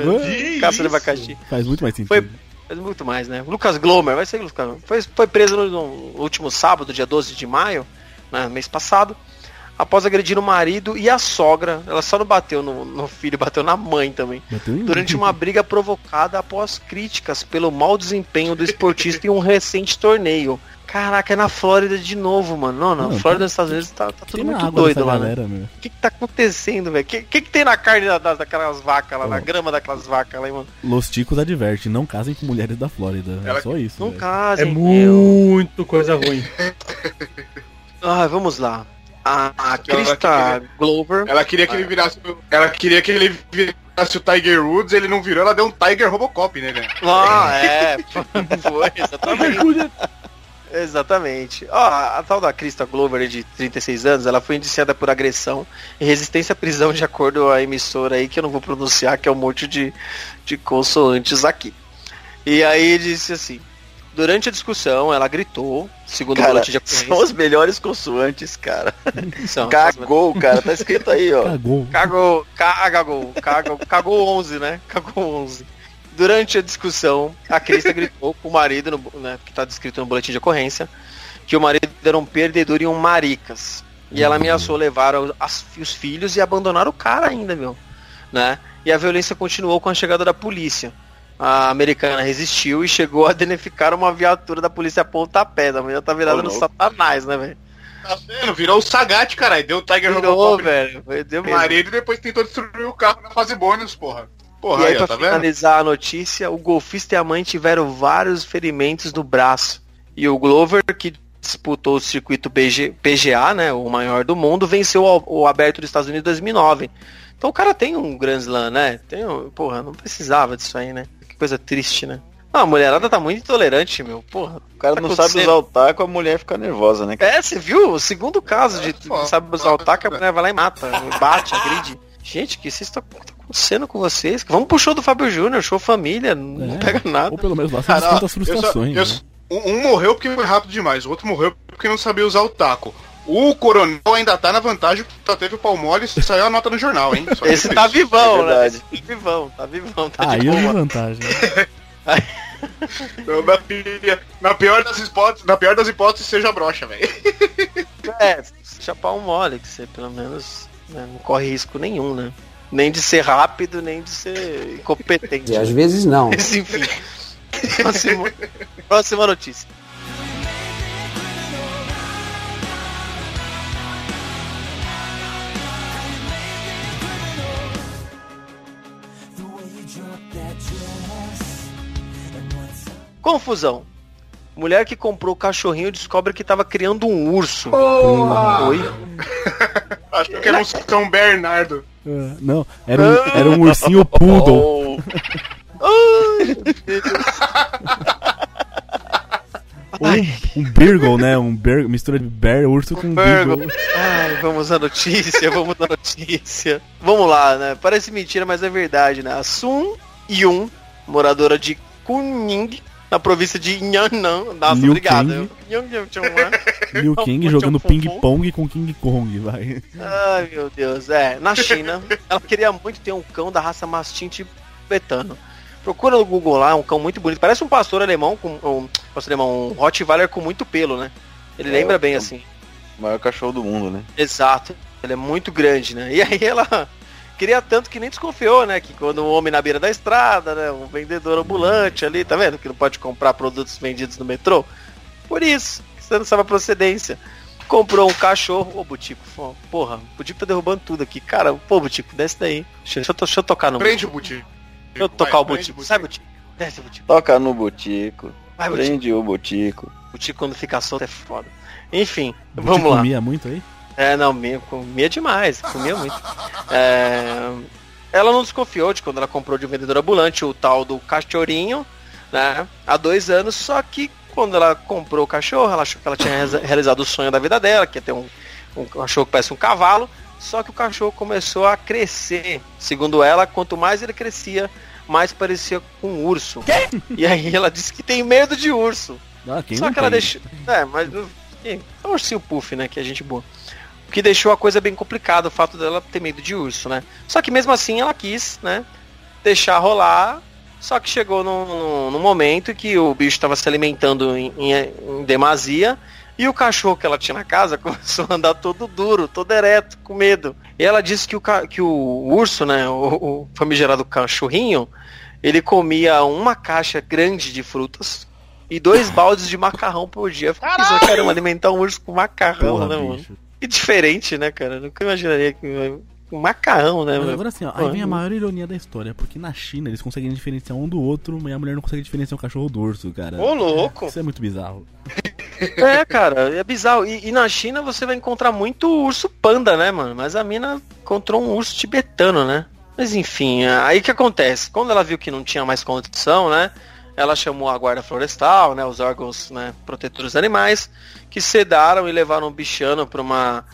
caça de abacaxi. Faz muito mais sentido. Foi- Faz muito mais, né? Lucas Glomer, vai ser Lucas Glomer. Foi, foi preso no, no último sábado, dia 12 de maio, né, mês passado, após agredir o marido e a sogra. Ela só não bateu no, no filho, bateu na mãe também. Bateu em- Durante uma briga provocada após críticas pelo mau desempenho do esportista em um recente torneio. Caraca, é na Flórida de novo, mano. Não, não, Não, Flórida tá- nos Estados Unidos tá, tá tudo muito doido lá, né? galera, meu. O que, que tá acontecendo, velho? O que, que, que tem na carne da- da- daquelas vacas lá, na Ó. grama daquelas vacas lá, hein, mano? Los Ticos adverte, não casem com mulheres da Flórida. É Ela- só isso. Não. É casem, meu. muito coisa ruim. Ah, vamos lá. A, a Krista Glover. Ela queria que ele virasse. o- Ela queria que ele virasse o Tiger Woods, ele não virou, ela deu um Tiger Robocop, né, velho? Ah, é. Foi, exatamente. Exatamente. Ó, a, a tal da Krista Glover de 36 anos, ela foi indiciada por agressão e resistência à prisão de acordo à emissora aí, que eu não vou pronunciar, que é um monte de, de consoantes aqui. E aí disse assim, durante a discussão ela gritou, segundo o Cara, boletim de são ocorrência. os melhores consoantes, cara. São- Cagou, cara. Tá escrito aí, ó. Cagou. Cagou, cagou, cagou, cagou 11, né? Cagou 11. Durante a discussão, a Krista gritou com o marido, no, né, que está descrito no boletim de ocorrência, que o marido era um perdedor e um maricas. E ela ameaçou levar o- as- os filhos e abandonar o cara ainda, meu. Né? E a violência continuou com a chegada da polícia. A americana resistiu e chegou a danificar uma viatura da polícia a pontapé. A mulher tá virada Ô, no louco. satanás, né, velho? Tá vendo? Virou o Sagat, caralho. Deu o Tiger Virou, velho. Deu mesmo. marido e depois tentou destruir o carro na fase bônus, porra. Porra, E aí, aí, pra tá vendo? finalizar a notícia, o golfista e a mãe tiveram vários ferimentos no braço. E o Glover, que disputou o circuito PG PGA, né, o maior do mundo, venceu o, o aberto dos Estados Unidos em 2009. Então o cara tem um Grand Slam, né? Tem um, porra, não precisava disso aí, né? Que coisa triste, né? Ah, a mulherada tá muito intolerante, meu. Porra. O cara Tá não sabe usar o taco, a mulher fica nervosa, né? É, você viu? O segundo caso de É, não sabe usar o taco, a mulher vai lá e mata, bate, agride. Gente, o que vocês estão tá acontecendo com vocês? Vamos pro show do Fábio Júnior, show família, não É. pega nada. Ou pelo menos lá você as eu só- frustrações. eu né? só- um, um morreu porque foi rápido demais, o outro morreu porque não sabia usar o taco. O coronel ainda tá na vantagem porque só teve o pau mole e saiu a nota no jornal, hein? Só Esse tá isso. vivão, É né? Esse tá vivão, tá vivão, tá Aí de eu vi boa. vantagem. Então, na, pi- na pior das hipóteses, na pior das hipóteses, seja broxa, velho. É, chapar um mole, que você pelo menos né, não corre risco nenhum, né? Nem de ser rápido, nem de ser incompetente. E às vezes não. Mas enfim. Próxima, próxima notícia. Confusão. Mulher que comprou o cachorrinho descobre que estava criando um urso. Oi? Acho que era um São Bernardo. É, Não, era um, era um ursinho poodle. Deus. Um, um Beagle, né? Um bear, mistura de bear, urso com Beagle. Beagle. Ai, vamos à notícia, vamos à notícia. Vamos lá, né? Parece mentira, mas é verdade, né? A Sun Yun, moradora de Kunming, na província de Yan'an. Nossa, Liu obrigado. Liu Kang jogando ping-pong com King Kong, vai. Ai, meu Deus. É, na China, ela queria muito ter um cão da raça mastim tibetano. Procura no Google lá, é um cão muito bonito. Parece um pastor alemão com um pastor alemão, um Rottweiler com muito pelo, né? Ele É, lembra bem assim. O maior cachorro do mundo, né? Exato. Ele é muito grande, né? E aí ela queria tanto que nem desconfiou, né? Que quando um homem na beira da estrada, né? Um vendedor ambulante ali, tá vendo? Que não pode comprar produtos vendidos no metrô. Por isso, que você não sabe a procedência. Comprou um cachorro. Ô, Butico, porra, o Butico tá derrubando tudo aqui. Cara, pô, Butico, desce daí. Deixa, deixa eu, deixa eu tocar no Prende o Butico. Deixa eu tocar Vai, o Butico. Sai, Butico. Desce, Butico. Toca no botico. Vai, Butico. Prende o botico. Butico quando fica solto é foda. Enfim, vamos lá. comia muito aí? É, não, comia, comia demais, comia muito. É, ela não desconfiou de quando ela comprou de um vendedor ambulante o tal do cachorrinho, né? Há dois anos, só que quando ela comprou o cachorro, ela achou que ela tinha realizado o sonho da vida dela, que ia ter um, um cachorro que parece um cavalo, só que o cachorro começou a crescer. Segundo ela, quanto mais ele crescia, mais parecia com um urso. E aí ela disse que tem medo de urso. Ah, quem Só não que ela tem? deixou. É, mas. É um ursinho puff, né? Que é gente boa. Que deixou a coisa bem complicada, o fato dela ter medo de urso, né? Só que mesmo assim ela quis, né? Deixar rolar. Só que chegou num, num- num momento que o bicho estava se alimentando em, em- em demasia e o cachorro que ela tinha na casa começou a andar todo duro, todo ereto, com medo. E ela disse que o, ca- que o urso, né, o, o famigerado cachorrinho, ele comia uma caixa grande de frutas e dois baldes de macarrão por dia. Pensando, caramba, alimentar um urso com macarrão, Porra, né, mano? bicho. Que diferente, né, cara? Nunca imaginaria que um macarrão, né? Mas agora assim, ó, aí vem a maior ironia da história, porque na China eles conseguem diferenciar um do outro, mas a mulher não consegue diferenciar o cachorro do urso, cara. Ô, louco! Isso é muito bizarro. É, cara, é bizarro. E, e na China você vai encontrar muito urso panda, né, mano? Mas a mina encontrou um urso tibetano, né? Mas enfim, aí que acontece? Quando ela viu que não tinha mais condição, né? Ela chamou a guarda florestal, né? Os órgãos né, protetores dos animais, que sedaram e levaram o bichano para uma,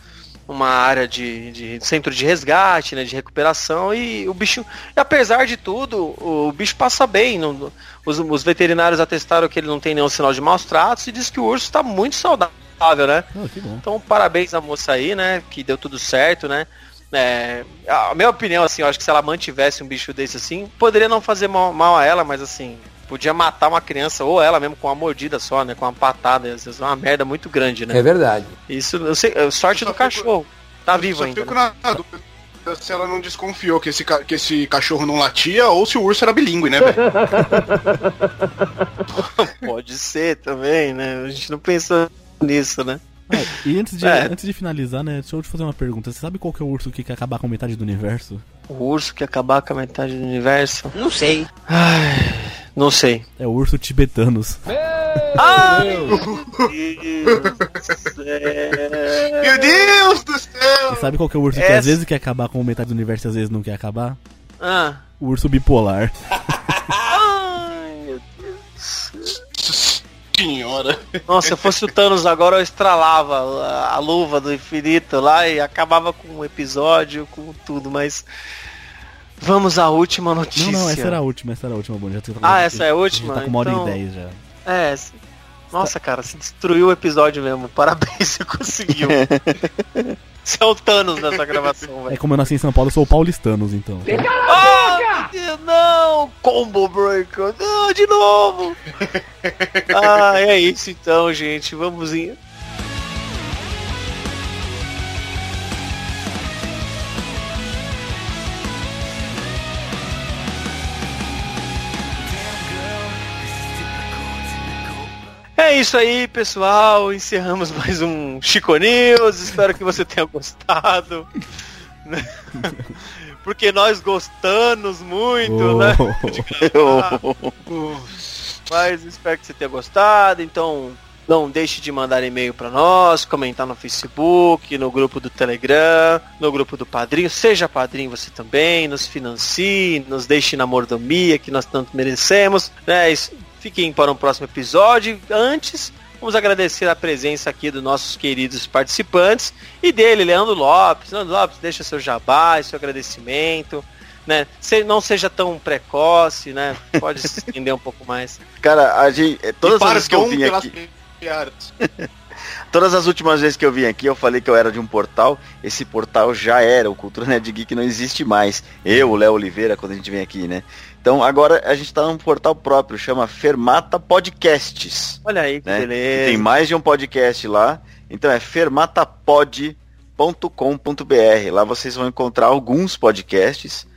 uma área de, de centro de resgate, né? De recuperação. E o bicho, e apesar de tudo, o bicho passa bem. não- os, os veterinários atestaram que ele não tem nenhum sinal de maus tratos e diz que o urso está muito saudável, né? Oh. Então, parabéns à moça aí, né? Que deu tudo certo, né? É, a minha opinião, assim, eu acho que se ela mantivesse um bicho desse assim, poderia não fazer mal, mal a ela, mas assim, podia matar uma criança ou ela mesmo com uma mordida só, né? Com uma patada, às vezes é uma merda muito grande, né? É verdade. Isso, eu sei, é sorte Eu do cachorro. Tá vivo ainda. fico né? na dúvida se ela não desconfiou que esse, que esse cachorro não latia ou se o urso era bilíngue, né, velho? Pode ser também, né? A gente não pensou nisso, né? Ah, e antes de, É. antes de finalizar, né, deixa eu te fazer uma pergunta. Você sabe qual que é o urso que quer acabar com metade do universo? O urso que acabar com a metade do universo. Não sei. Ai, não sei. É o urso tibetanos. Ai, Meu Deus do céu! E sabe qual que é o urso que Essa- às vezes quer acabar com metade do universo e às vezes não quer acabar? Ah. O urso bipolar. Ai, meu Deus. Senhora. Nossa, se eu fosse o Thanos agora, eu estralava a, a luva do infinito lá e acabava com o episódio, com tudo, mas. Vamos à última notícia. Não, não, essa era a última, essa era a última, bom. Já tá- Ah, essa é a já última? tá com uma hora Então- e dez já. É. se- Nossa, cara, você destruiu o episódio mesmo. Parabéns, você conseguiu. você é o Thanos nessa gravação, É velho. como eu nasci em São Paulo, eu sou o paulistanos, então. Ah, meu Deus, não! Combo Breaker! Não, de novo! ah, é isso então, gente. Vamos em. É isso aí, pessoal. Encerramos mais um Chico News. Espero que você tenha gostado. né? Porque nós gostamos muito, né? Oh, Mas espero que você tenha gostado. Então, não deixe de mandar e-mail para nós, comentar no Facebook, no grupo do Telegram, no grupo do Padrinho. Seja padrinho você também, nos financie, nos deixe na mordomia que nós tanto merecemos. Né? Fiquem para um próximo episódio. Antes, vamos agradecer a presença aqui dos nossos queridos participantes e dele, Leandro Lopes. Leandro Lopes, deixa seu jabá, seu agradecimento. Né? Se- não seja tão precoce, né? Pode se estender um pouco mais. Cara, a gente, eh, todas as vezes que eu vim aqui, todas as últimas vezes que eu vim aqui, eu falei que eu era de um portal. Esse portal já era, o Cultura Nerd Geek não existe mais. Eu, o Léo Oliveira, quando a gente vem aqui, né? Então agora a gente tá num portal próprio, chama Fermata Podcasts. Olha aí que né? beleza. Tem mais de um podcast lá. Então é fermatapod.com.br. Lá vocês vão encontrar alguns podcasts.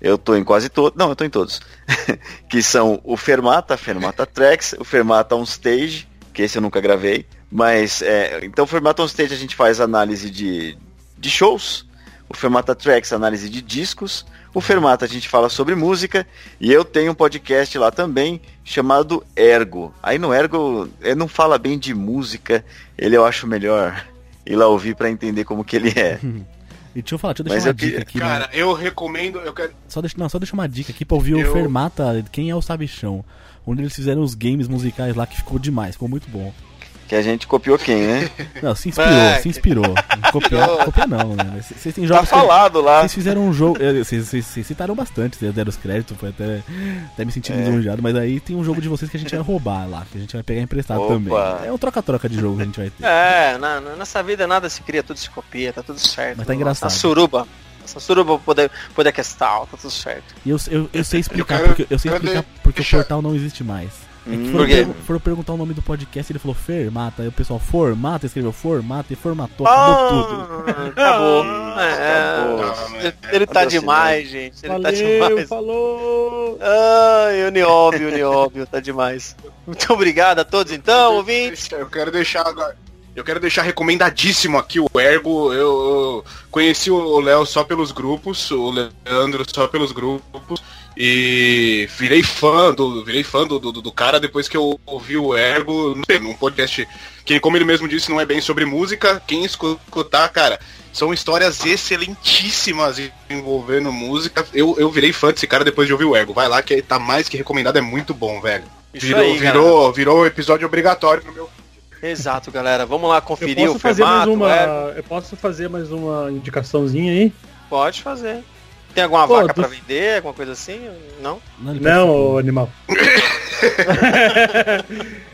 Eu tô em quase todos. Não, eu tô em todos. que são o Fermata, Fermata Tracks, o Fermata On Stage, que esse eu nunca gravei. Mas, é, então o Fermata On Stage a gente faz análise de, de shows. O Fermata Tracks, análise de discos. O Fermata a gente fala sobre música. E eu tenho um podcast lá também chamado Ergo. Aí no Ergo, ele não fala bem de música. Ele eu acho melhor ir lá ouvir pra entender como que ele é. E deixa eu falar, deixa eu deixar Mas uma eu dica queria- aqui. né? Cara, eu recomendo. Eu quero. Só deixa, não, só deixa uma dica aqui pra ouvir o Eu- Fermata, quem é o Sabichão. Onde eles fizeram os games musicais lá que ficou demais, ficou muito bom. Que a gente copiou quem, né? Não, se inspirou, É, se que- inspirou. Copiar, copiar não, né? Vocês têm Tá jogos. que- falado lá. Vocês fizeram um jogo. é, Vocês, vocês citaram bastante, vocês deram os créditos, foi até, até me sentindo lisonjeado, mas aí tem um jogo de vocês que a gente vai roubar lá, que a gente vai pegar emprestado Opa. também. É um troca-troca de jogo que a gente vai ter. É, na, na- nessa vida nada se cria, tudo se copia, tá tudo certo. Mas tá engraçado. A suruba. Censura pro poder, poder questal, tá tudo certo. E eu, eu, eu sei explicar, quero- porque, eu sei explicar porque o portal não existe mais. É que Hum, foram, por quê? pergu- foram perguntar o nome do podcast ele falou Fermata. Aí o pessoal, Formata, escreveu Formata e formatou, acabou tudo. Ah, acabou. É, Acabou. ele, ele tá demais, gente. Ele tá Valeu, demais. falou! Ai, Unióbio, Unióbio, tá demais. Muito obrigado a todos então, ouvintes. Eu quero deixar agora. Eu quero deixar recomendadíssimo aqui o Ergo. Eu, eu conheci o Léo só pelos grupos, o Leandro só pelos grupos. E virei fã do. Virei fã do, do, do cara depois que eu ouvi o Ergo não sei, num podcast que, como ele mesmo disse, não é bem sobre música. Quem escutar, cara, são histórias excelentíssimas envolvendo música. Eu, eu virei fã desse cara depois de ouvir o Ergo. Vai lá que tá mais que recomendado, é muito bom, velho. Isso Virou, aí, virou, virou episódio obrigatório no meu Exato, galera. Vamos lá Eu conferir posso o fazer mais formato. uma. é, Eu posso fazer mais uma indicaçãozinha aí? Pode fazer. Tem alguma Pô, vaca do- pra vender? Alguma coisa assim? Não? Não, Não, animal.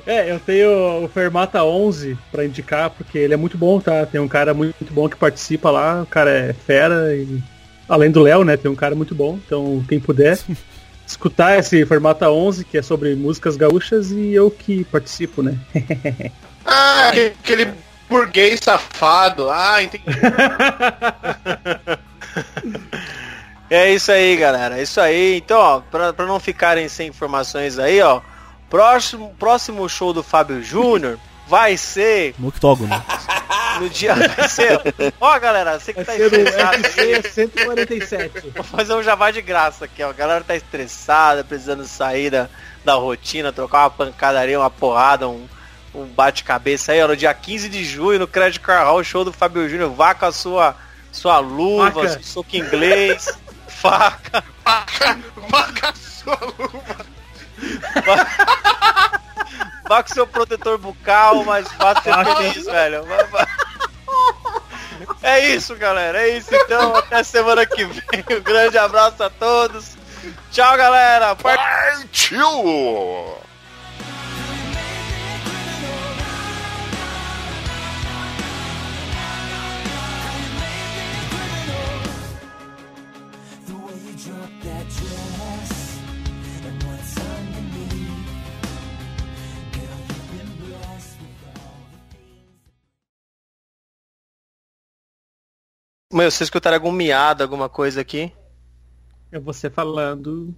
é, eu tenho o Fermata 11 pra indicar, porque ele é muito bom, tá? Tem um cara muito bom que participa lá, o cara é fera e além do Léo, né, tem um cara muito bom, então quem puder escutar esse Fermata 11, que é sobre músicas gaúchas e eu que participo, né? Ah, aquele- aquele burguês safado. Ah, entendi. É isso aí, galera. É isso aí. Então, ó, pra, pra não ficarem sem informações aí, ó. Próximo, próximo show do Fábio Júnior vai ser No octógono. no dia. Vai ser. Ó, galera, você que Vai tá estressado aí. FC 147. Vou fazer um jabá de graça aqui, ó. A galera tá estressada, precisando sair da, da rotina, trocar uma pancadaria, uma porrada, um, um bate-cabeça aí, ó. No dia 15 de junho, no Credit Car Hall, show do Fábio Júnior. Vá com a sua, sua luva, Faca. seu soco inglês, faca. Vaca, vaca sua luva. Vá com seu protetor bucal, mas vá ser feliz, velho. É isso, galera. É isso então. Até semana que vem. Um grande abraço a todos. Tchau, galera. Partiu! Meu, vocês escutaram algum miado, alguma coisa aqui? É você falando.